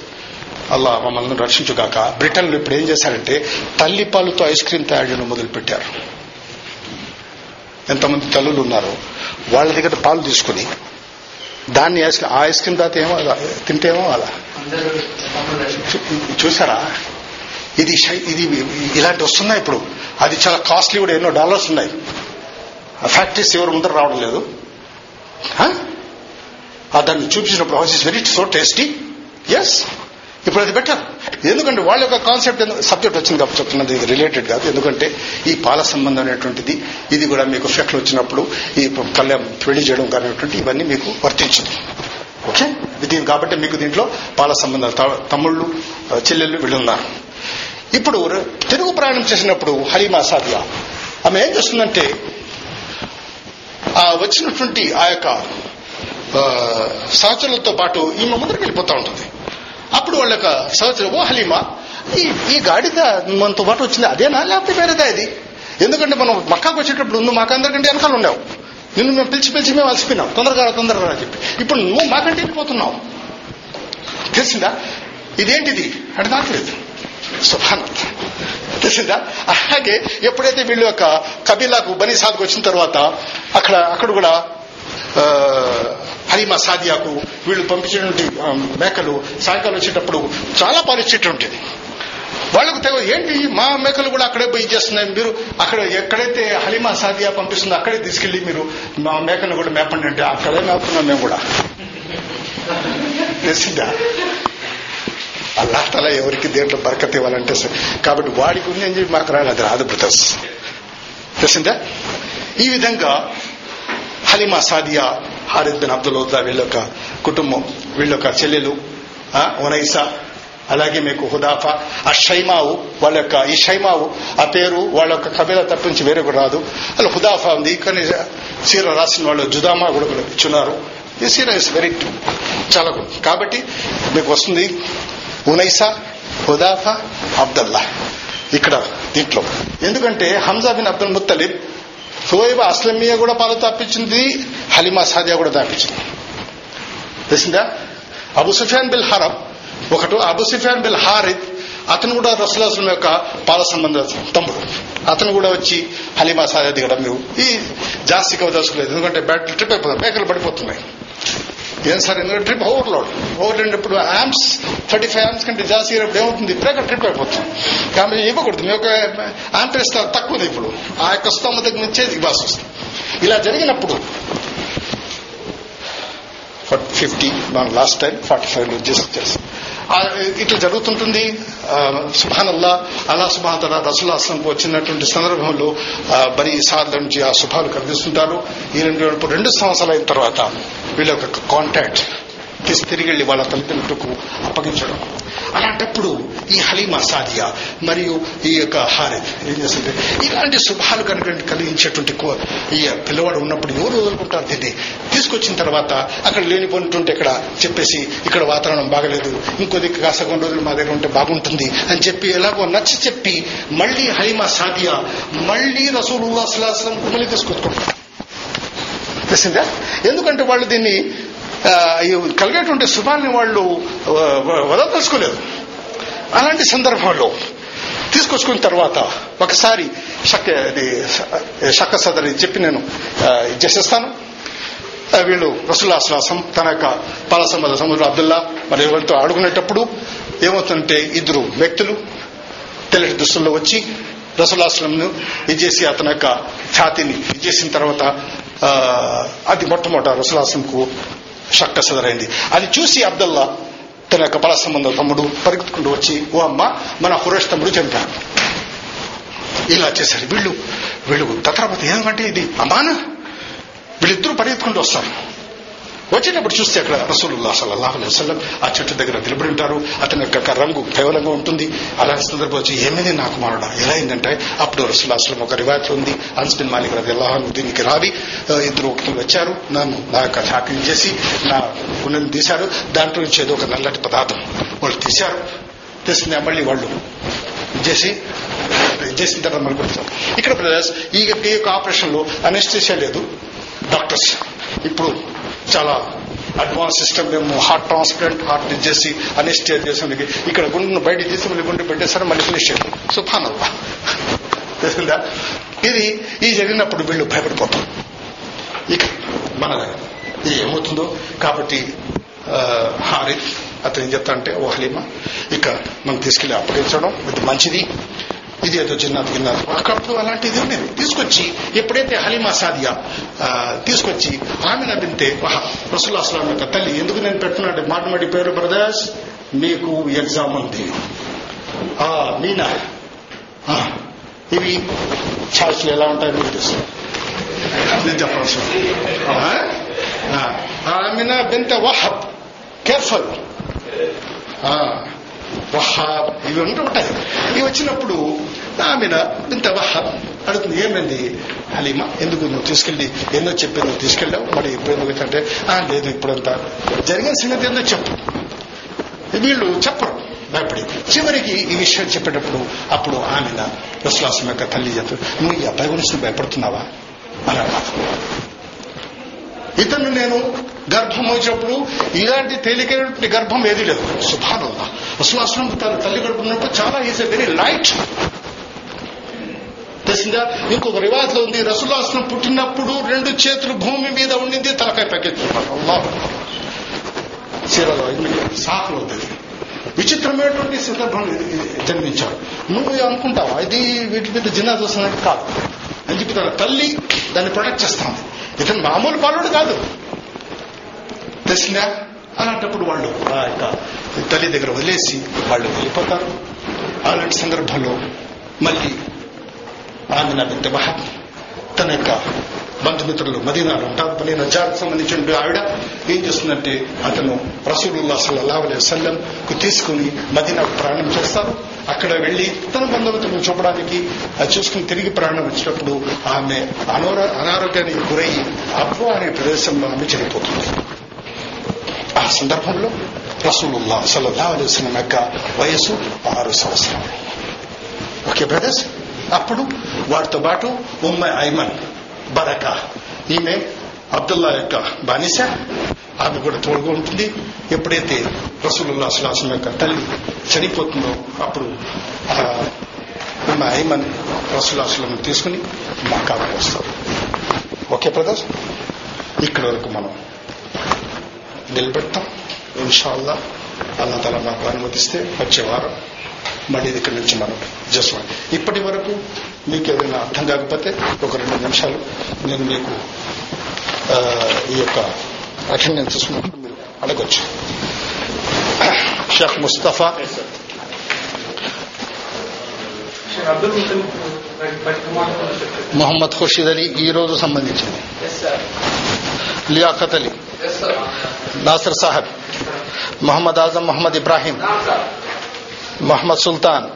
అల్లా మమ్మల్ని రక్షించుగాక. బ్రిటన్లో ఇప్పుడు ఏం చేశారంటే తల్లి పాలుతో ఐస్ క్రీమ్ తయారు చేయడం మొదలు పెట్టారు ఎంతమంది తల్లులు ఉన్నారు వాళ్ళ దగ్గర పాలు తీసుకుని దాన్ని ఐస్ ఆ ఐస్ క్రీమ్ తాత ఏమో అలా, తింటే ఏమో అలా చూసారా ఇది ఇది ఇలాంటి వస్తున్నాయి ఇప్పుడు. అది చాలా కాస్ట్లీ కూడా ఎన్నో డాలర్స్ ఉన్నాయి. ఆ ఫ్యాక్టరీస్ ఎవరు ముందర రావడం లేదు. దాన్ని చూపించినప్పుడు house is very so tasty yes ఇప్పుడు అది బెటర్ ఎందుకంటే వాళ్ళ యొక్క కాన్సెప్ట్ సబ్జెక్ట్ వచ్చింది కాబట్టి చెప్తున్నది ఇది రిలేటెడ్ కాదు. ఎందుకంటే ఈ పాల సంబంధం అనేటువంటిది ఇది కూడా మీకు ఎఫెక్ట్లు వచ్చినప్పుడు ఈ కళ్యాణం పెళ్ళి చేయడం కానిటువంటి ఇవన్నీ మీకు వర్తించదు. ఓకే దీని కాబట్టి మీకు దీంట్లో పాల సంబంధాలు తమ్ముళ్ళు చెల్లెళ్ళు వీళ్ళున్నారు. ఇప్పుడు తెలుగు ప్రయాణం చేసినప్పుడు హలీమా సాదియా. ఆమె ఏం చేస్తుందంటే ఆ వచ్చినటువంటి ఆ యొక్క సహచరులతో పాటు ఈమె ముందరికి వెళ్ళిపోతా ఉంటుంది. అప్పుడు వాళ్ళ యొక్క సహచరు ఓ హలీమా ఈ ఈ గాడిద మనతో పాటు వచ్చింది అదేనా? లేకపోతే వేరేదా ఇది? ఎందుకంటే మనం మక్కాకు వచ్చేటప్పుడు నువ్వు మాకందరికంటే వెనకాల ఉన్నావు. నిన్ను మేము పిలిచి పిలిచి మేము అలసిపోయినాం. తొందరగా తొందరగా అని చెప్పి. ఇప్పుడు నువ్వు మాకంటే వెళ్ళిపోతున్నావు. తెలిసిందా? ఇదేంటిది? అంటే నాకు లేదు సుభాన్. తెలిసిందా? అలాగే ఎప్పుడైతే వీళ్ళు యొక్క కబీలాకు బనీ సాద్కు వచ్చిన తర్వాత అక్కడ అక్కడ కూడా హరిమ సాదియాకు వీళ్ళు పంపించినటువంటి మేకలు సాయంకాలం వచ్చేటప్పుడు చాలా పాలిచ్చేటువంటిది వాళ్ళకు తెగ ఏంటి మా మేకలు కూడా అక్కడే పోయి చేస్తున్నాయి మీరు అక్కడ ఎక్కడైతే హలీమా సాదియా పంపిస్తుందో అక్కడే తీసుకెళ్ళి మీరు మా మేకను కూడా మేపండి అంటే అక్కడే మేపుతున్నాం మేము కూడా. తెలిసిందా? అల్లా తల ఎవరికి దేంట్లో బరకత్ ఇవ్వాలంటే కాబట్టి వాడికి ఉంది అని చెప్పి మాకు రాదు అది రాదు బ్రదర్స్ తెలిసిందా? ఈ విధంగా Halima Sadia Harith bin Abdul Uzza వీళ్ళొక కుటుంబం వీళ్ళొక చెల్లెలు ఒనైసా అలాగే మీకు హుదాఫా ఆ షైమావు వాళ్ళ యొక్క ఈ షైమావు ఆ పేరు వాళ్ళ యొక్క కబీలా తప్పించి వేరే కూడా రాదు. అలా హుదాఫా ఉంది. కానీ సీర రాసిన వాళ్ళు జుదామా కూడా ఇచ్చున్నారు ఈ సీర ఇస్ వెరీ చాలా కాబట్టి మీకు వస్తుంది. ఉనైసా హుదాఫా అబ్దల్లా ఇక్కడ దీంట్లో. ఎందుకంటే Hamza bin Abdul Muttalib Shoaib Aslamiya కూడా పాలు తప్పించింది హలీమా సాదియా కూడా తాపించింది తెలిసిందా? అబు సుఫియాన్ బిల్ హరబ్ ఒకటి అబు సుఫియాన్ బిల్ హారిద్ అతను కూడా రసులాసుల యొక్క పాల సంబంధ తమ్ముడు. అతను కూడా వచ్చి హలీమా సాదియా దిగడం మీరు ఈ జాస్తి కవదలుచుకోలేదు ఎందుకంటే బ్యాటరీ ట్రిప్ అయిపోతుంది మేకలు పడిపోతున్నాయి. ఏం సార్? ఎందుకంటే ట్రిప్ ఓవర్లోడ్ ఓవర్లోడ్ ఇప్పుడు యామ్స్ థర్టీ ఫైవ్ యామ్స్ కంటే జాస్తి అయినప్పుడు ఏమవుతుంది బ్రేకర్ ట్రిప్ అయిపోతుంది కాబట్టి ఇవ్వకూడదు. మీ యొక్క ఆంపరేస్ తక్కువ ఉంది ఇప్పుడు. ఆ యొక్క స్తోమ దగ్గర నుంచే దిగ్బాస్ వస్తుంది. ఇలా జరిగినప్పుడు ఫిఫ్టీ మన లాస్ట్ టైం ఫార్టీ ఫైవ్లో చేసి ఇట్లా జరుగుతుంటుంది. సుభానల్లా అలా సుభాతల రసుల్ అస్లంకు వచ్చినటువంటి సందర్భంలో మరి సార్ల నుంచి ఆ శుభాలు కలిగిస్తుంటారు. ఈ రెండు రెండు సంవత్సరాల అయిన తర్వాత వీళ్ళ యొక్క కాంటాక్ట్ తీసి తిరిగి వెళ్ళి వాళ్ళ తల్లిదండ్రులకు అప్పగించడం. అలాంటప్పుడు ఈ హలీమా సాదియా మరియు ఈ యొక్క హారిత్ ఏం చేస్తుంటే ఇలాంటి శుభాలు కనుక కలిగించేటువంటి కో- ఈ పిల్లవాడు ఉన్నప్పుడు ఎవరు వదులుకుంటారు దీన్ని? తీసుకొచ్చిన తర్వాత అక్కడ లేనిపోయినటువంటి ఇక్కడ చెప్పేసి ఇక్కడ వాతావరణం బాగలేదు ఇంకో దిక్కు రోజులు మా దగ్గర ఉంటే బాగుంటుంది అని చెప్పి ఎలాగో నచ్చ చెప్పి మళ్ళీ హలీమా సాదియా మళ్ళీ రసూలుల్లా సలాహం మళ్ళీ తీసుకొచ్చుకుంటారు. తెలిసిందా? ఎందుకంటే వాళ్ళు దీన్ని కలిగేటువంటి శుభాన్ని వాళ్ళు వదలదలుచుకోలేదు అలాంటి సందర్భంలో తీసుకొచ్చుకున్న తర్వాత ఒకసారి షక్క అది షక్క సదరి చెప్పి నేను ఇది చేసేస్తాను. వీళ్ళు రసుల్లా తన యొక్క పాలసంబద సముద్ర అబ్దుల్లా మరి ఎవరితో ఆడుకునేటప్పుడు ఏమవుతుందంటే ఇద్దరు వ్యక్తులు తెల్లటి దుస్తుల్లో వచ్చి రసులాస్లంను ఇది చేసి అతని యొక్క ఛాతిని ఇది చేసిన తర్వాత ఆ, అది మొట్టమొదట రసులాస్లంకు షక్క సదరైంది. అది చూసి అబ్దుల్లా తన యొక్క బల సంబంధం తమ్ముడు పరిగెత్తుకుంటూ వచ్చి ఓ అమ్మ మన హురేష్ తమ్ముడు చంపాడు ఇలా చేశారు వీళ్ళు వీళ్ళు తత్రపతి ఏమంటే ఇది అమ్మానా? వీళ్ళిద్దరూ పరిగెత్తుకుంటూ వస్తారు. వచ్చేటప్పుడు చూస్తే అక్కడ రసూలుల్లా సల్లల్లాహు అలైహి వసల్లం ఆ చెట్టు దగ్గర నిలబడి ఉంటారు అతని యొక్క రంగు కేవలంగా ఉంటుంది. అలాంటి సందర్భం వచ్చి ఏమైంది నాకు మారడా ఎలా అయిందంటే అప్పుడు రసూల్ అసలం ఒక రివాయత్ ఉంది. అన్స్బిన్ మాలిక్ రది అల్లాహను దీనికి రావి. ఇద్దరు ఒకటి వచ్చారు. నన్ను నా యొక్క హ్యాకింగ్ చేసి నా గుండెని తీశారు. దాంట్లో నుంచి ఏదో ఒక నల్లటి పదార్థం వాళ్ళు తీశారు. తీసింది మళ్ళీ వాళ్ళు చేసి చేసిన తర్వాత మళ్ళీ ఇక్కడ బ్రదర్స్ ఈ యొక్క ఆపరేషన్లో అనెస్థిషియా లేదు. డాక్టర్స్ ఇప్పుడు చాలా అడ్వాన్స్ సిస్టమ్ మేము హార్ట్ ట్రాన్స్ప్లాంట్ హార్ట్ చేసి అనెస్టియా చేసి. ఇక్కడ గుండెను బయట తీసి మళ్ళీ గుండె పెట్టేసారు మళ్ళీ ఫినిష్ చేయాలి సుఖానల్లా తెలిసిందా? ఇది ఈ జరిగినప్పుడు వీళ్ళు భయపడిపోతాం ఇక మన ఇది ఏమవుతుందో కాబట్టి ఆ, హారిత్ అతను ఏం చెప్తా అంటే ఓ హలీమా ఇక మనం తీసుకెళ్ళి అప్పగించడం ఇది మంచిది. ఇది ఏదో చిన్న విన్నారు అక్కడప్పుడు అలాంటిది ఉండేది. తీసుకొచ్చి ఎప్పుడైతే హలీమా సాదియా తీసుకొచ్చి ఆమెను నవ్వింతే రసుల్లా అస్లాం యొక్క తల్లి ఎందుకు నేను పెట్టున్నాడు మాట మాటి పేరు బ్రదర్స్ మీకు ఎగ్జామ్ ఉంది. ఆ, మీనా? ఇవి ఛార్జ్లు ఎలా ఉంటాయో మీకు తెలుసు. నేను చెప్పాల్సి ఉంది. ఆ. బింత వహబ్ కేర్ఫుల్. వహాబ్ ఇవి ఉంటాయి. ఇవి వచ్చినప్పుడు ఆమెన? ఇంత వహాబ్ అడుగుతుంది ఏమైంది? హలీమా ఎందుకు నువ్వు తీసుకెళ్ళి? ఏందో చెప్పి నువ్వు తీసుకెళ్ళావు? మరి ఇప్పుడు ఎందుకు అంటే "ఆ, లేదు ఇప్పుడంతా జరిగిన సంగతి ఏందో చెప్పు. వీళ్ళు చెప్పరు భయపడి. చివరికి ఈ విషయం చెప్పేటప్పుడు అప్పుడు ఆమెన? విశ్వాసం యొక్క తల్లి చెప్పు నువ్వు ఈ అబ్బాయి గురించి నువ్వు భయపడుతున్నావా? అని అన్నారు ఇతను నేను గర్భం వచ్చినప్పుడు ఇలాంటి తేలికైనటువంటి గర్భం ఏది లేదు. సుభానంగా విశ్వాసం తన తల్లి గడుపున్నప్పుడు చాలా ఈజ్ వెరీ లైట్. తెలిసిందా? ఇంకొక రివాజ్లో ఉంది రసులాసనం పుట్టినప్పుడు రెండు చేతులు భూమి మీద ఉండింది తలకాయ పైకెత్తున్నారు అల్లాహ్. చీరలో సాకులో ఉంది విచిత్రమైనటువంటి సందర్భం జన్మించాడు. నువ్వు అనుకుంటావా? ఇది వీటి మీద జిన్నా చూస్తున్నట్టు కాదు. అని చెప్పి తన తల్లి దాన్ని ప్రొటెక్ట్ చేస్తాను ఇతను మామూలు బాలుడు కాదు. తెలిసిందా? అలాంటప్పుడు వాళ్ళు తల్లి దగ్గర వదిలేసి వాళ్ళు వెళ్ళిపోతారు. అలాంటి సందర్భంలో మళ్ళీ ఆమె బింత మహబ్ తన యొక్క బంధుమిత్రులు మదీనాలు ఉంటారు. మదీనా నజార్కు సంబంధించిన ఆవిడ ఏం చేస్తుందంటే అతను రసూలుల్లా సల్లల్లా అలై వసల్లం కు తీసుకుని మదీనా ప్రయాణం చేస్తారు. అక్కడ వెళ్ళి తన బంధుమిత్రులను చూపడానికి చూసుకుని తిరిగి ప్రయాణం వచ్చినప్పుడు ఆమె అనారో అనారోగ్యానికి గురయ్యి అబ్బు అనే ప్రదేశంలో ఆమె చనిపోతుంది. ఆ సందర్భంలో రసూలుల్లా సల్లల్లా అలై వసల్లం యొక్క వయసు ఆరు సంవత్సరాలు. Okay brothers? అప్పుడు వారితో పాటు ఉమ్మ ఐమన్ బరక ఈమె అబ్దుల్లా యొక్క బానిస. ఆమె కూడా తోడుగా ఉంటుంది. ఎప్పుడైతే రసూలుల్లా సులాసం యొక్క తల్లి చనిపోతుందో అప్పుడు ఆ ఉమ్మ ఐమన్ రసూలాసులను తీసుకుని మకాకు వస్తారు. Okay brothers? ఇక్కడ వరకు మనం నిలబెడతాం. ఇన్షాల్లా అల్లా తల మాకు అనుమతిస్తే వచ్చే వారం మళ్ళీ ఇక్కడి నుంచి మనం చేస్తాం ఇప్పటి వరకు మీకు ఏదైనా అర్థం కాకపోతే ఒక రెండు నిమిషాలు నేను మీకు ఈ యొక్క అటెండెన్స్ మీరు అడగొచ్చు. షేఖ్ ముస్తఫా. మొహమ్మద్ ఖుర్షీద్ అలీ ఈ రోజు సంబంధించింది. లియాఖత్ అలీ. నాసిర్ సాహెబ్. మొహమ్మద్ ఆజం మొహమ్మద్ ఇబ్రాహీం. محمد سلطان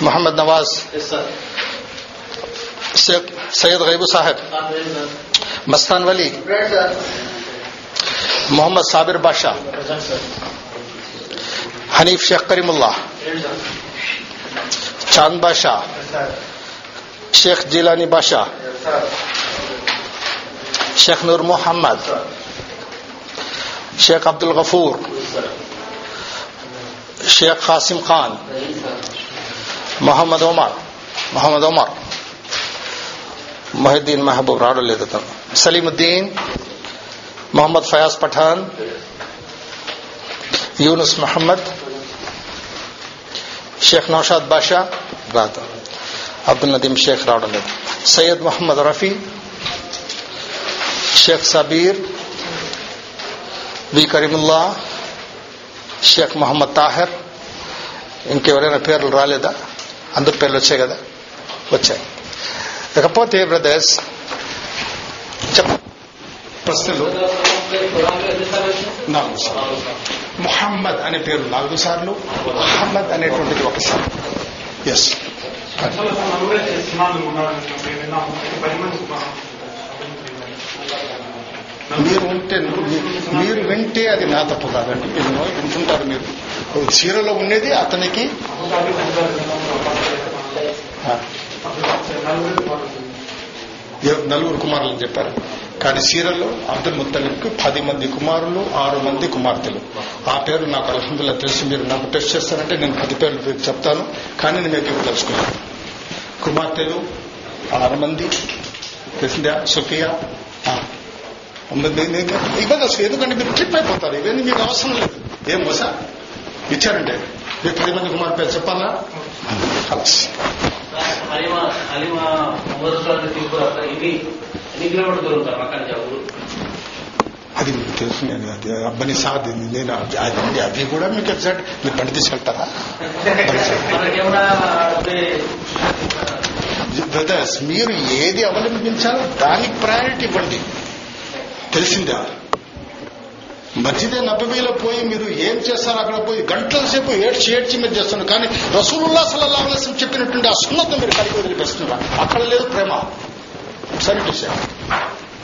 محمد نواز سید غیبو صاحب مستان ولی محمد صابر بادشاہ حنیف شیخ کریم اللہ چاند بادشاہ شیخ جیلانی بادشاہ شیخ نور محمد شیخ عبد الغفور شیخ قاسم خان، محمد عمر محمد عمر محی الدین محبوب راڈو لے دیتا ہوں۔ سلیم الدین، محمد فیاض پٹھان، یونس محمد، شیخ نوشاد بادشاہ رات عبد الندیم شیخ راڈو لے۔ سید محمد رفیع شیخ صابیر، وی کریم اللہ షేక్ మొహమ్మద్ తాహర్. ఇంకెవరైనా పేర్లు రాలేదా? అందరి పేర్లు వచ్చాయి కదా? వచ్చాయి. ఇకపోతే బ్రదర్స్? చెప్ప ప్రశ్నలు. నాలుగు సార్లు. ముహమ్మద్ అనే పేరు నాలుగు సార్లు. మహమ్మద్ అనేటువంటిది ఒకసారి ఎస్ అసలు నలుగురే ఇమాములు ఉన్నారని చెప్పి విన్నాము అయితే పది మంది మీరు ఉంటే మీరు వింటే అది నా తప్పు కాదండి. మీరు నో- వింటుంటారు మీరు. చీరలో ఉండేది అతనికి నలుగురు కుమారులు చెప్పారు. కానీ సీరల్లో అబ్దుల్ ముత్తలిబ్కి పది మంది కుమారులు ఆరు మంది కుమార్తెలు. ఆ పేరు నాకు అల్హమ్దుల్లా తెలుసు. మీరు నాకు టెస్ట్ చేస్తారంటే నేను పది పేర్లు చెప్తాను. కానీ నేను మీకు ఇప్పుడు తెలుసుకున్నాను కుమార్తెలు ఆరు మంది. తెలిసిందా సుఫియా? ఇవ్వదు అసలు ఎందుకంటే మీరు ట్రిప్ అయిపోతారు. ఇవన్నీ మీకు అవసరం లేదు. ఏం మోసా? ఇచ్చారంటే. మీరు పది మంది కుమార్ పేరు చెప్పాలా? అది మీకు తెలుసు నేను అది అబ్బని సాధి నేను అది అది కూడా మీకు ఎగ్జాక్ట్ మీరు బండి తీసుకెళ్తారా బ్రదర్స్ మీరు ఏది అవలంబించాలో దానికి ప్రయారిటీ ఇవ్వండి. తెలిసిందా. మస్జిదే నబ్బీలో పోయి మీరు ఏం చేస్తారు అక్కడ పోయి గంటల సేపు ఏడ్చి ఏడ్చి మీరు చేస్తున్నారు. కానీ రసూలుల్లా సల్లల్లాహు అలైహి చెప్పినటువంటి ఆ సున్నత మీరు కలిగి వదిలిపిస్తున్నారు. అక్కడ లేదు ప్రేమ. సరే విషయం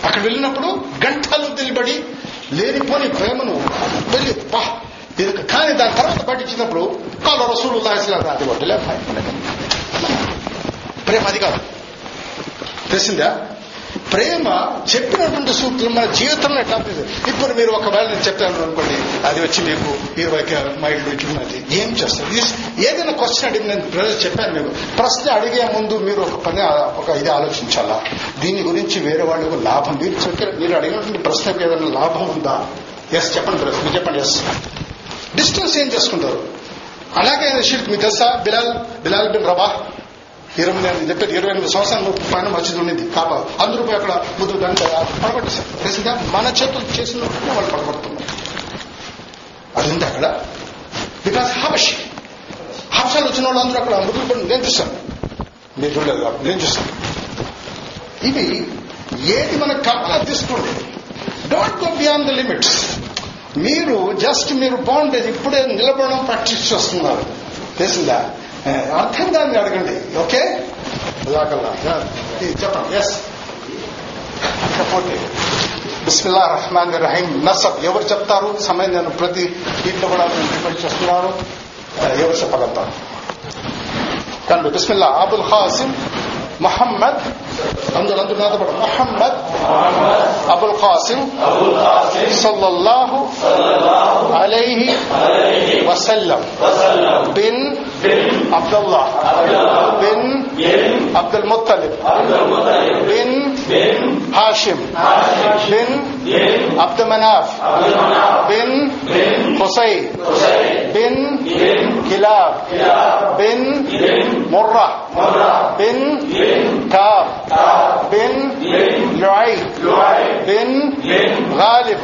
అక్కడ వెళ్ళినప్పుడు గంటలు నిలబడి లేనిపోని ప్రేమను వెళ్ళి పా. ఇది కానీ దాని తర్వాత పట్టించినప్పుడు కాలు రసూలు అది వడ్డలే ప్రేమ అది కాదు. తెలిసిందా? ప్రేమ చెప్పినటువంటి సూత్రం మన జీవితంలో ఎట్లా ఇప్పుడు మీరు ఒకవేళ నేను చెప్పాను అనుకోండి అది వచ్చి మీకు ఇరవై మైళ్ళు ఇట్లున్నది ఏం చేస్తారు? ఏదైనా క్వశ్చన్ అడిగి నేను ప్రజలు చెప్పాను మీకు. ప్రశ్న అడిగే ముందు మీరు ఒక పని ఒక ఇది ఆలోచించాలా? దీని గురించి వేరే వాళ్ళకు లాభం మీరు చెప్పారు మీరు అడిగినటువంటి ప్రశ్నకు ఏదైనా లాభం ఉందా? ఎస్ చెప్పండి బ్రదర్ మీరు చెప్పండి ఎస్ డిస్టెన్స్ ఏం చేసుకుంటారు? అలాగే షిర్క్ మీకు తెలుసా? బిలాల్ బిలాల్ బిన్ రబా ఇరవై నేను చెప్పేది ఇరవై ఎనిమిది సంవత్సరాలు పైన మసీదు ఉండింది కాబట్టి అందరూ పోయి అక్కడ ముద్దు దాన్ని పడగొట్టేశారు. తెలిసిందా మన చేతులు చేసినట్టుగా వాళ్ళు పడగొడుతున్నారు. అది ఉంది అక్కడ? బికాస్ హబష్ హబ్షాలు వచ్చిన వాళ్ళందరూ అక్కడ మృదులు పడి నేను చూశాను. మీరు చూడలేదు కాబట్టి నేను చూశాను. ఇది ఏది మన కావాలో తీసుకోండి don't go beyond the limits మీరు జస్ట్ మీరు బాగుండేది ఇప్పుడే నిలబడడం ప్రాక్టీస్ చేస్తున్నారు. తెలిసిందా? అర్థం దాన్ని అడగండి. ఓకే చెప్పండి. ఎస్ చెప్పండి బిస్మిల్లా రహమాన్ రహీం నసబ్ ఎవరు చెప్తారు? సమయం నేను ప్రతి దీంట్లో కూడా నేను రిక్వెస్ట్ చేస్తున్నాను. ఆ, ఎవరు చెప్పగలుగుతారు? కానీ బిస్మిల్లా అబుల్ ఖాసిం మొహమ్మద్ அந்த வந்து நாதபடம் முஹம்மத் அபுல் காசிம் சல்லல்லாஹு அலைஹி வசல்லம் பின் عبد الله بن عبد المطلب بن هاشم بن عبد مناف بن قصي بن كلاب. بن مرة. بن كاب. بن لعي بن غالب.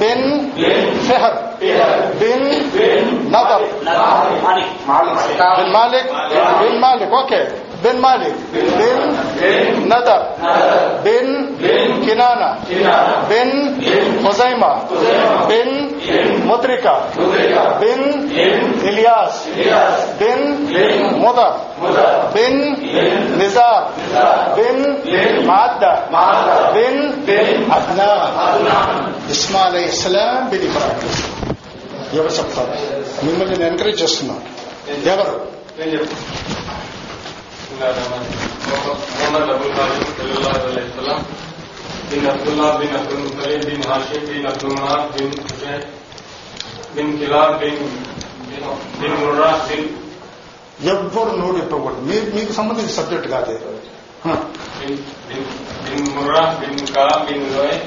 بن فهر. بن نضر. بن مالك. بن مالك. أوكي. بن مالك بن ندر بن كنانة بن خزيمة بن مدركة بن إلياس بن مضر بن نزار بن معدة بن عدنان ఇస్మా అలై ఇస్లాం బిన్ ఇబ్రాహిం ఎవరు చెప్తారు మిమ్మల్ని నేను ఎంకరేజ్ చేస్తున్నాను ఎవరు నేను చెప్తాను మొహమ్మద్ అబుల్ ఖాసిం సల్లల్లాహు అలైహి వసల్లం bin Abdullah bin Abdul Muttalib bin Hashim bin Abdul Manaf bin Husain bin Kilab bin bin Murrah bin ఎవ్వరు నోరు చెప్పకూడదు మీ మీకు సంబంధించిన సబ్జెక్ట్ కాదే హ. Bin bin bin Murrah bin Ka bin Luay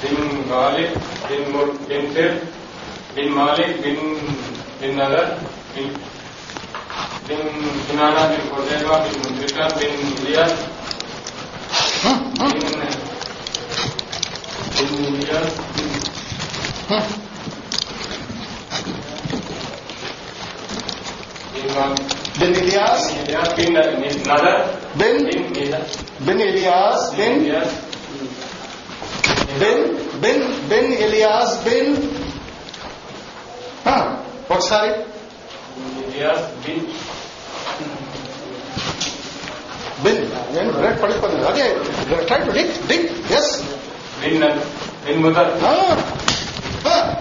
bin Ghalib bin Murr bin Fihr bin Malik bin bin Nadar bin bin Kinana bin Khuzaima bin Mudrika bin Ilyas హ, హ, బిన్ బిన్ ఇలియాస్ బిన్ హ. Bin Ilyas bin Nadar bin bin bin Ilyas bin Ilyas India's bill. Bill. ಏನು ಬ್ರೇಕ್ ಪಡಿಸ್ಕೊಂಡಿದ್ರು ಅದೇ ಟ್ರೈ ಟು ಡಿಕ್ ಡಿಕ್ S bin bin Mudar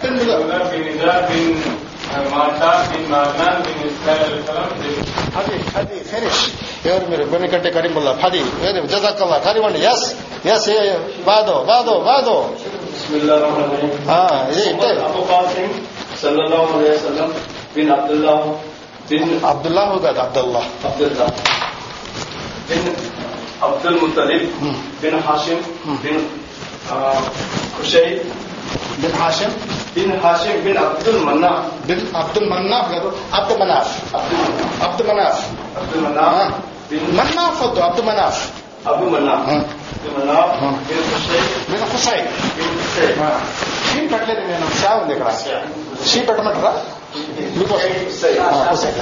bin Mudar bin ಇಜಾ bin ಮಾತಾ ಬಿನ್ ಮಾರ್ನಾನ್ ಬಿನ್ ಇಸ್ಲಾಲ್ ಅದೇ ಅದೇ ಫಿನಿಶ್ ఎవరు మీరు బొమ్మికంటే కరీంబుల్లా పది ఏది జజాకల్లా కరివండి ఎస్ ఎస్ ఏ బాదో బాదో బాదో ఇది అంటే bin Abdullah bin Abdullah oder Abdullah? Abdullah. Bin Abdul Muttalib hm. bin Hashim hm. bin äh, Kushayb bin Hashim bin Hashim bin Abdul Manaf bin Abdul Manaf Abdul Manaf Abdul Manaf Abdul Manaf bin Manaf oder Abdul Manaf Abu Manaf Abdul Manaf bin Husayb bin Husayb bin Husayb हाँ शी पटले देने ना शाह उन्हें करा शी पटमट रहा بن خشي షీ పెట్టలేదు నేను షా ఉంది ఇక్కడ షీ పెట్టమంటారా మీకు خشي హుసై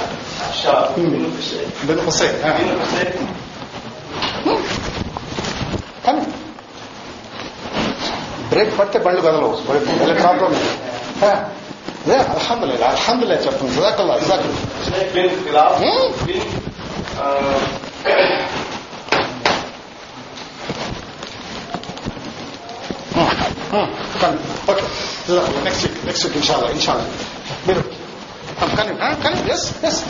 شا بن خشي బిన్ హుసై بن خشي కానీ బ్రేక్ పడితే బండ్లు కదలవు వెళ్ళే ప్రాబ్లం అదే అల్హమ్దుల్లా అల్హమ్దుల్లా చెప్పండి జదాకల్లా జదాకల్లా بن خلاف مم. بن آه، కానీ okay జదాకల్లా next week next week ఇన్షాల్లా ఇన్షాల్లా మీరు I'm coming, I'm coming, yes, yes.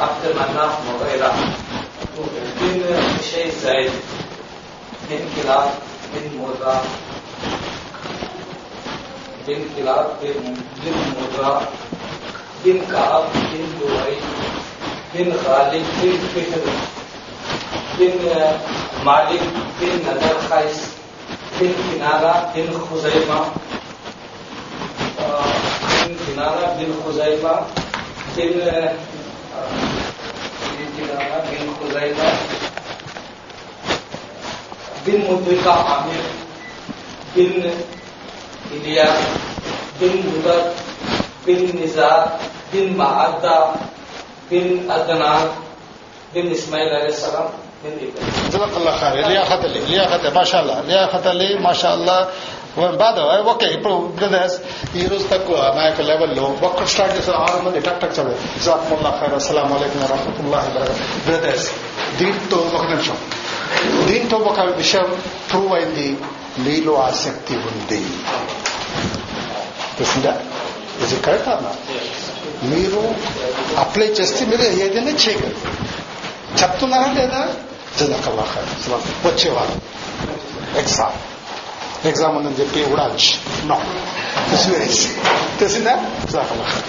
After Manaf Moreira, who has been Sheikh Zaid bin Kilab bin Mudra, bin Kilab bin Mudra, bin Kaab bin Duwai, bin Khalid bin Fitr, بن مالک بن نظر خائص بن کنارہ بن خزیمہ بن کنارہ بن خزیمہ، بن کنارہ بن خزیمہ، بن مدرکہ عامر، بن الیاس بن مدر، بن نژاد بن معدہ، بن ادنان بن اسماعیل علیہ السلام۔ Adnan bin Ismail అలైహిస్సలాం బిన్ ఇబ్రాహిం జజాకల్లా ఖైర్. లియాఖత్ అలీ లియాఖత్ మాషాల్లా. లియాఖత్ అలీ బాధ ఓకే ఇప్పుడు బ్రదర్స్ ఈ రోజు తక్కువ నా యొక్క లెవెల్లో ఒక్కరు స్టార్ట్ చేసిన ఆరు మంది. టక్ టక్ చదువు. జజాకుల్లా ఖైర్. అస్సలం అయికం రహమతుల్లాహి బ్రదర్స్ దీంతో ఒక నిమిషం. దీంతో ఒక విషయం ప్రూవ్ అయింది. మీలో ఆసక్తి ఉంది. తెలిసిందా ఇది కరెక్ట్ అన్నా మీరు అప్లై చేస్తే మీరు ఏదైనా చేయగలరు. చెప్తున్నారా లేదా? జజాకల్లా ఖైర్ వచ్చేవారు ఎగ్జామ్ ఎగ్జామ్ ఉందని చెప్పి కూడా నో తెలిసిందా జజాకల్లా ఖైర్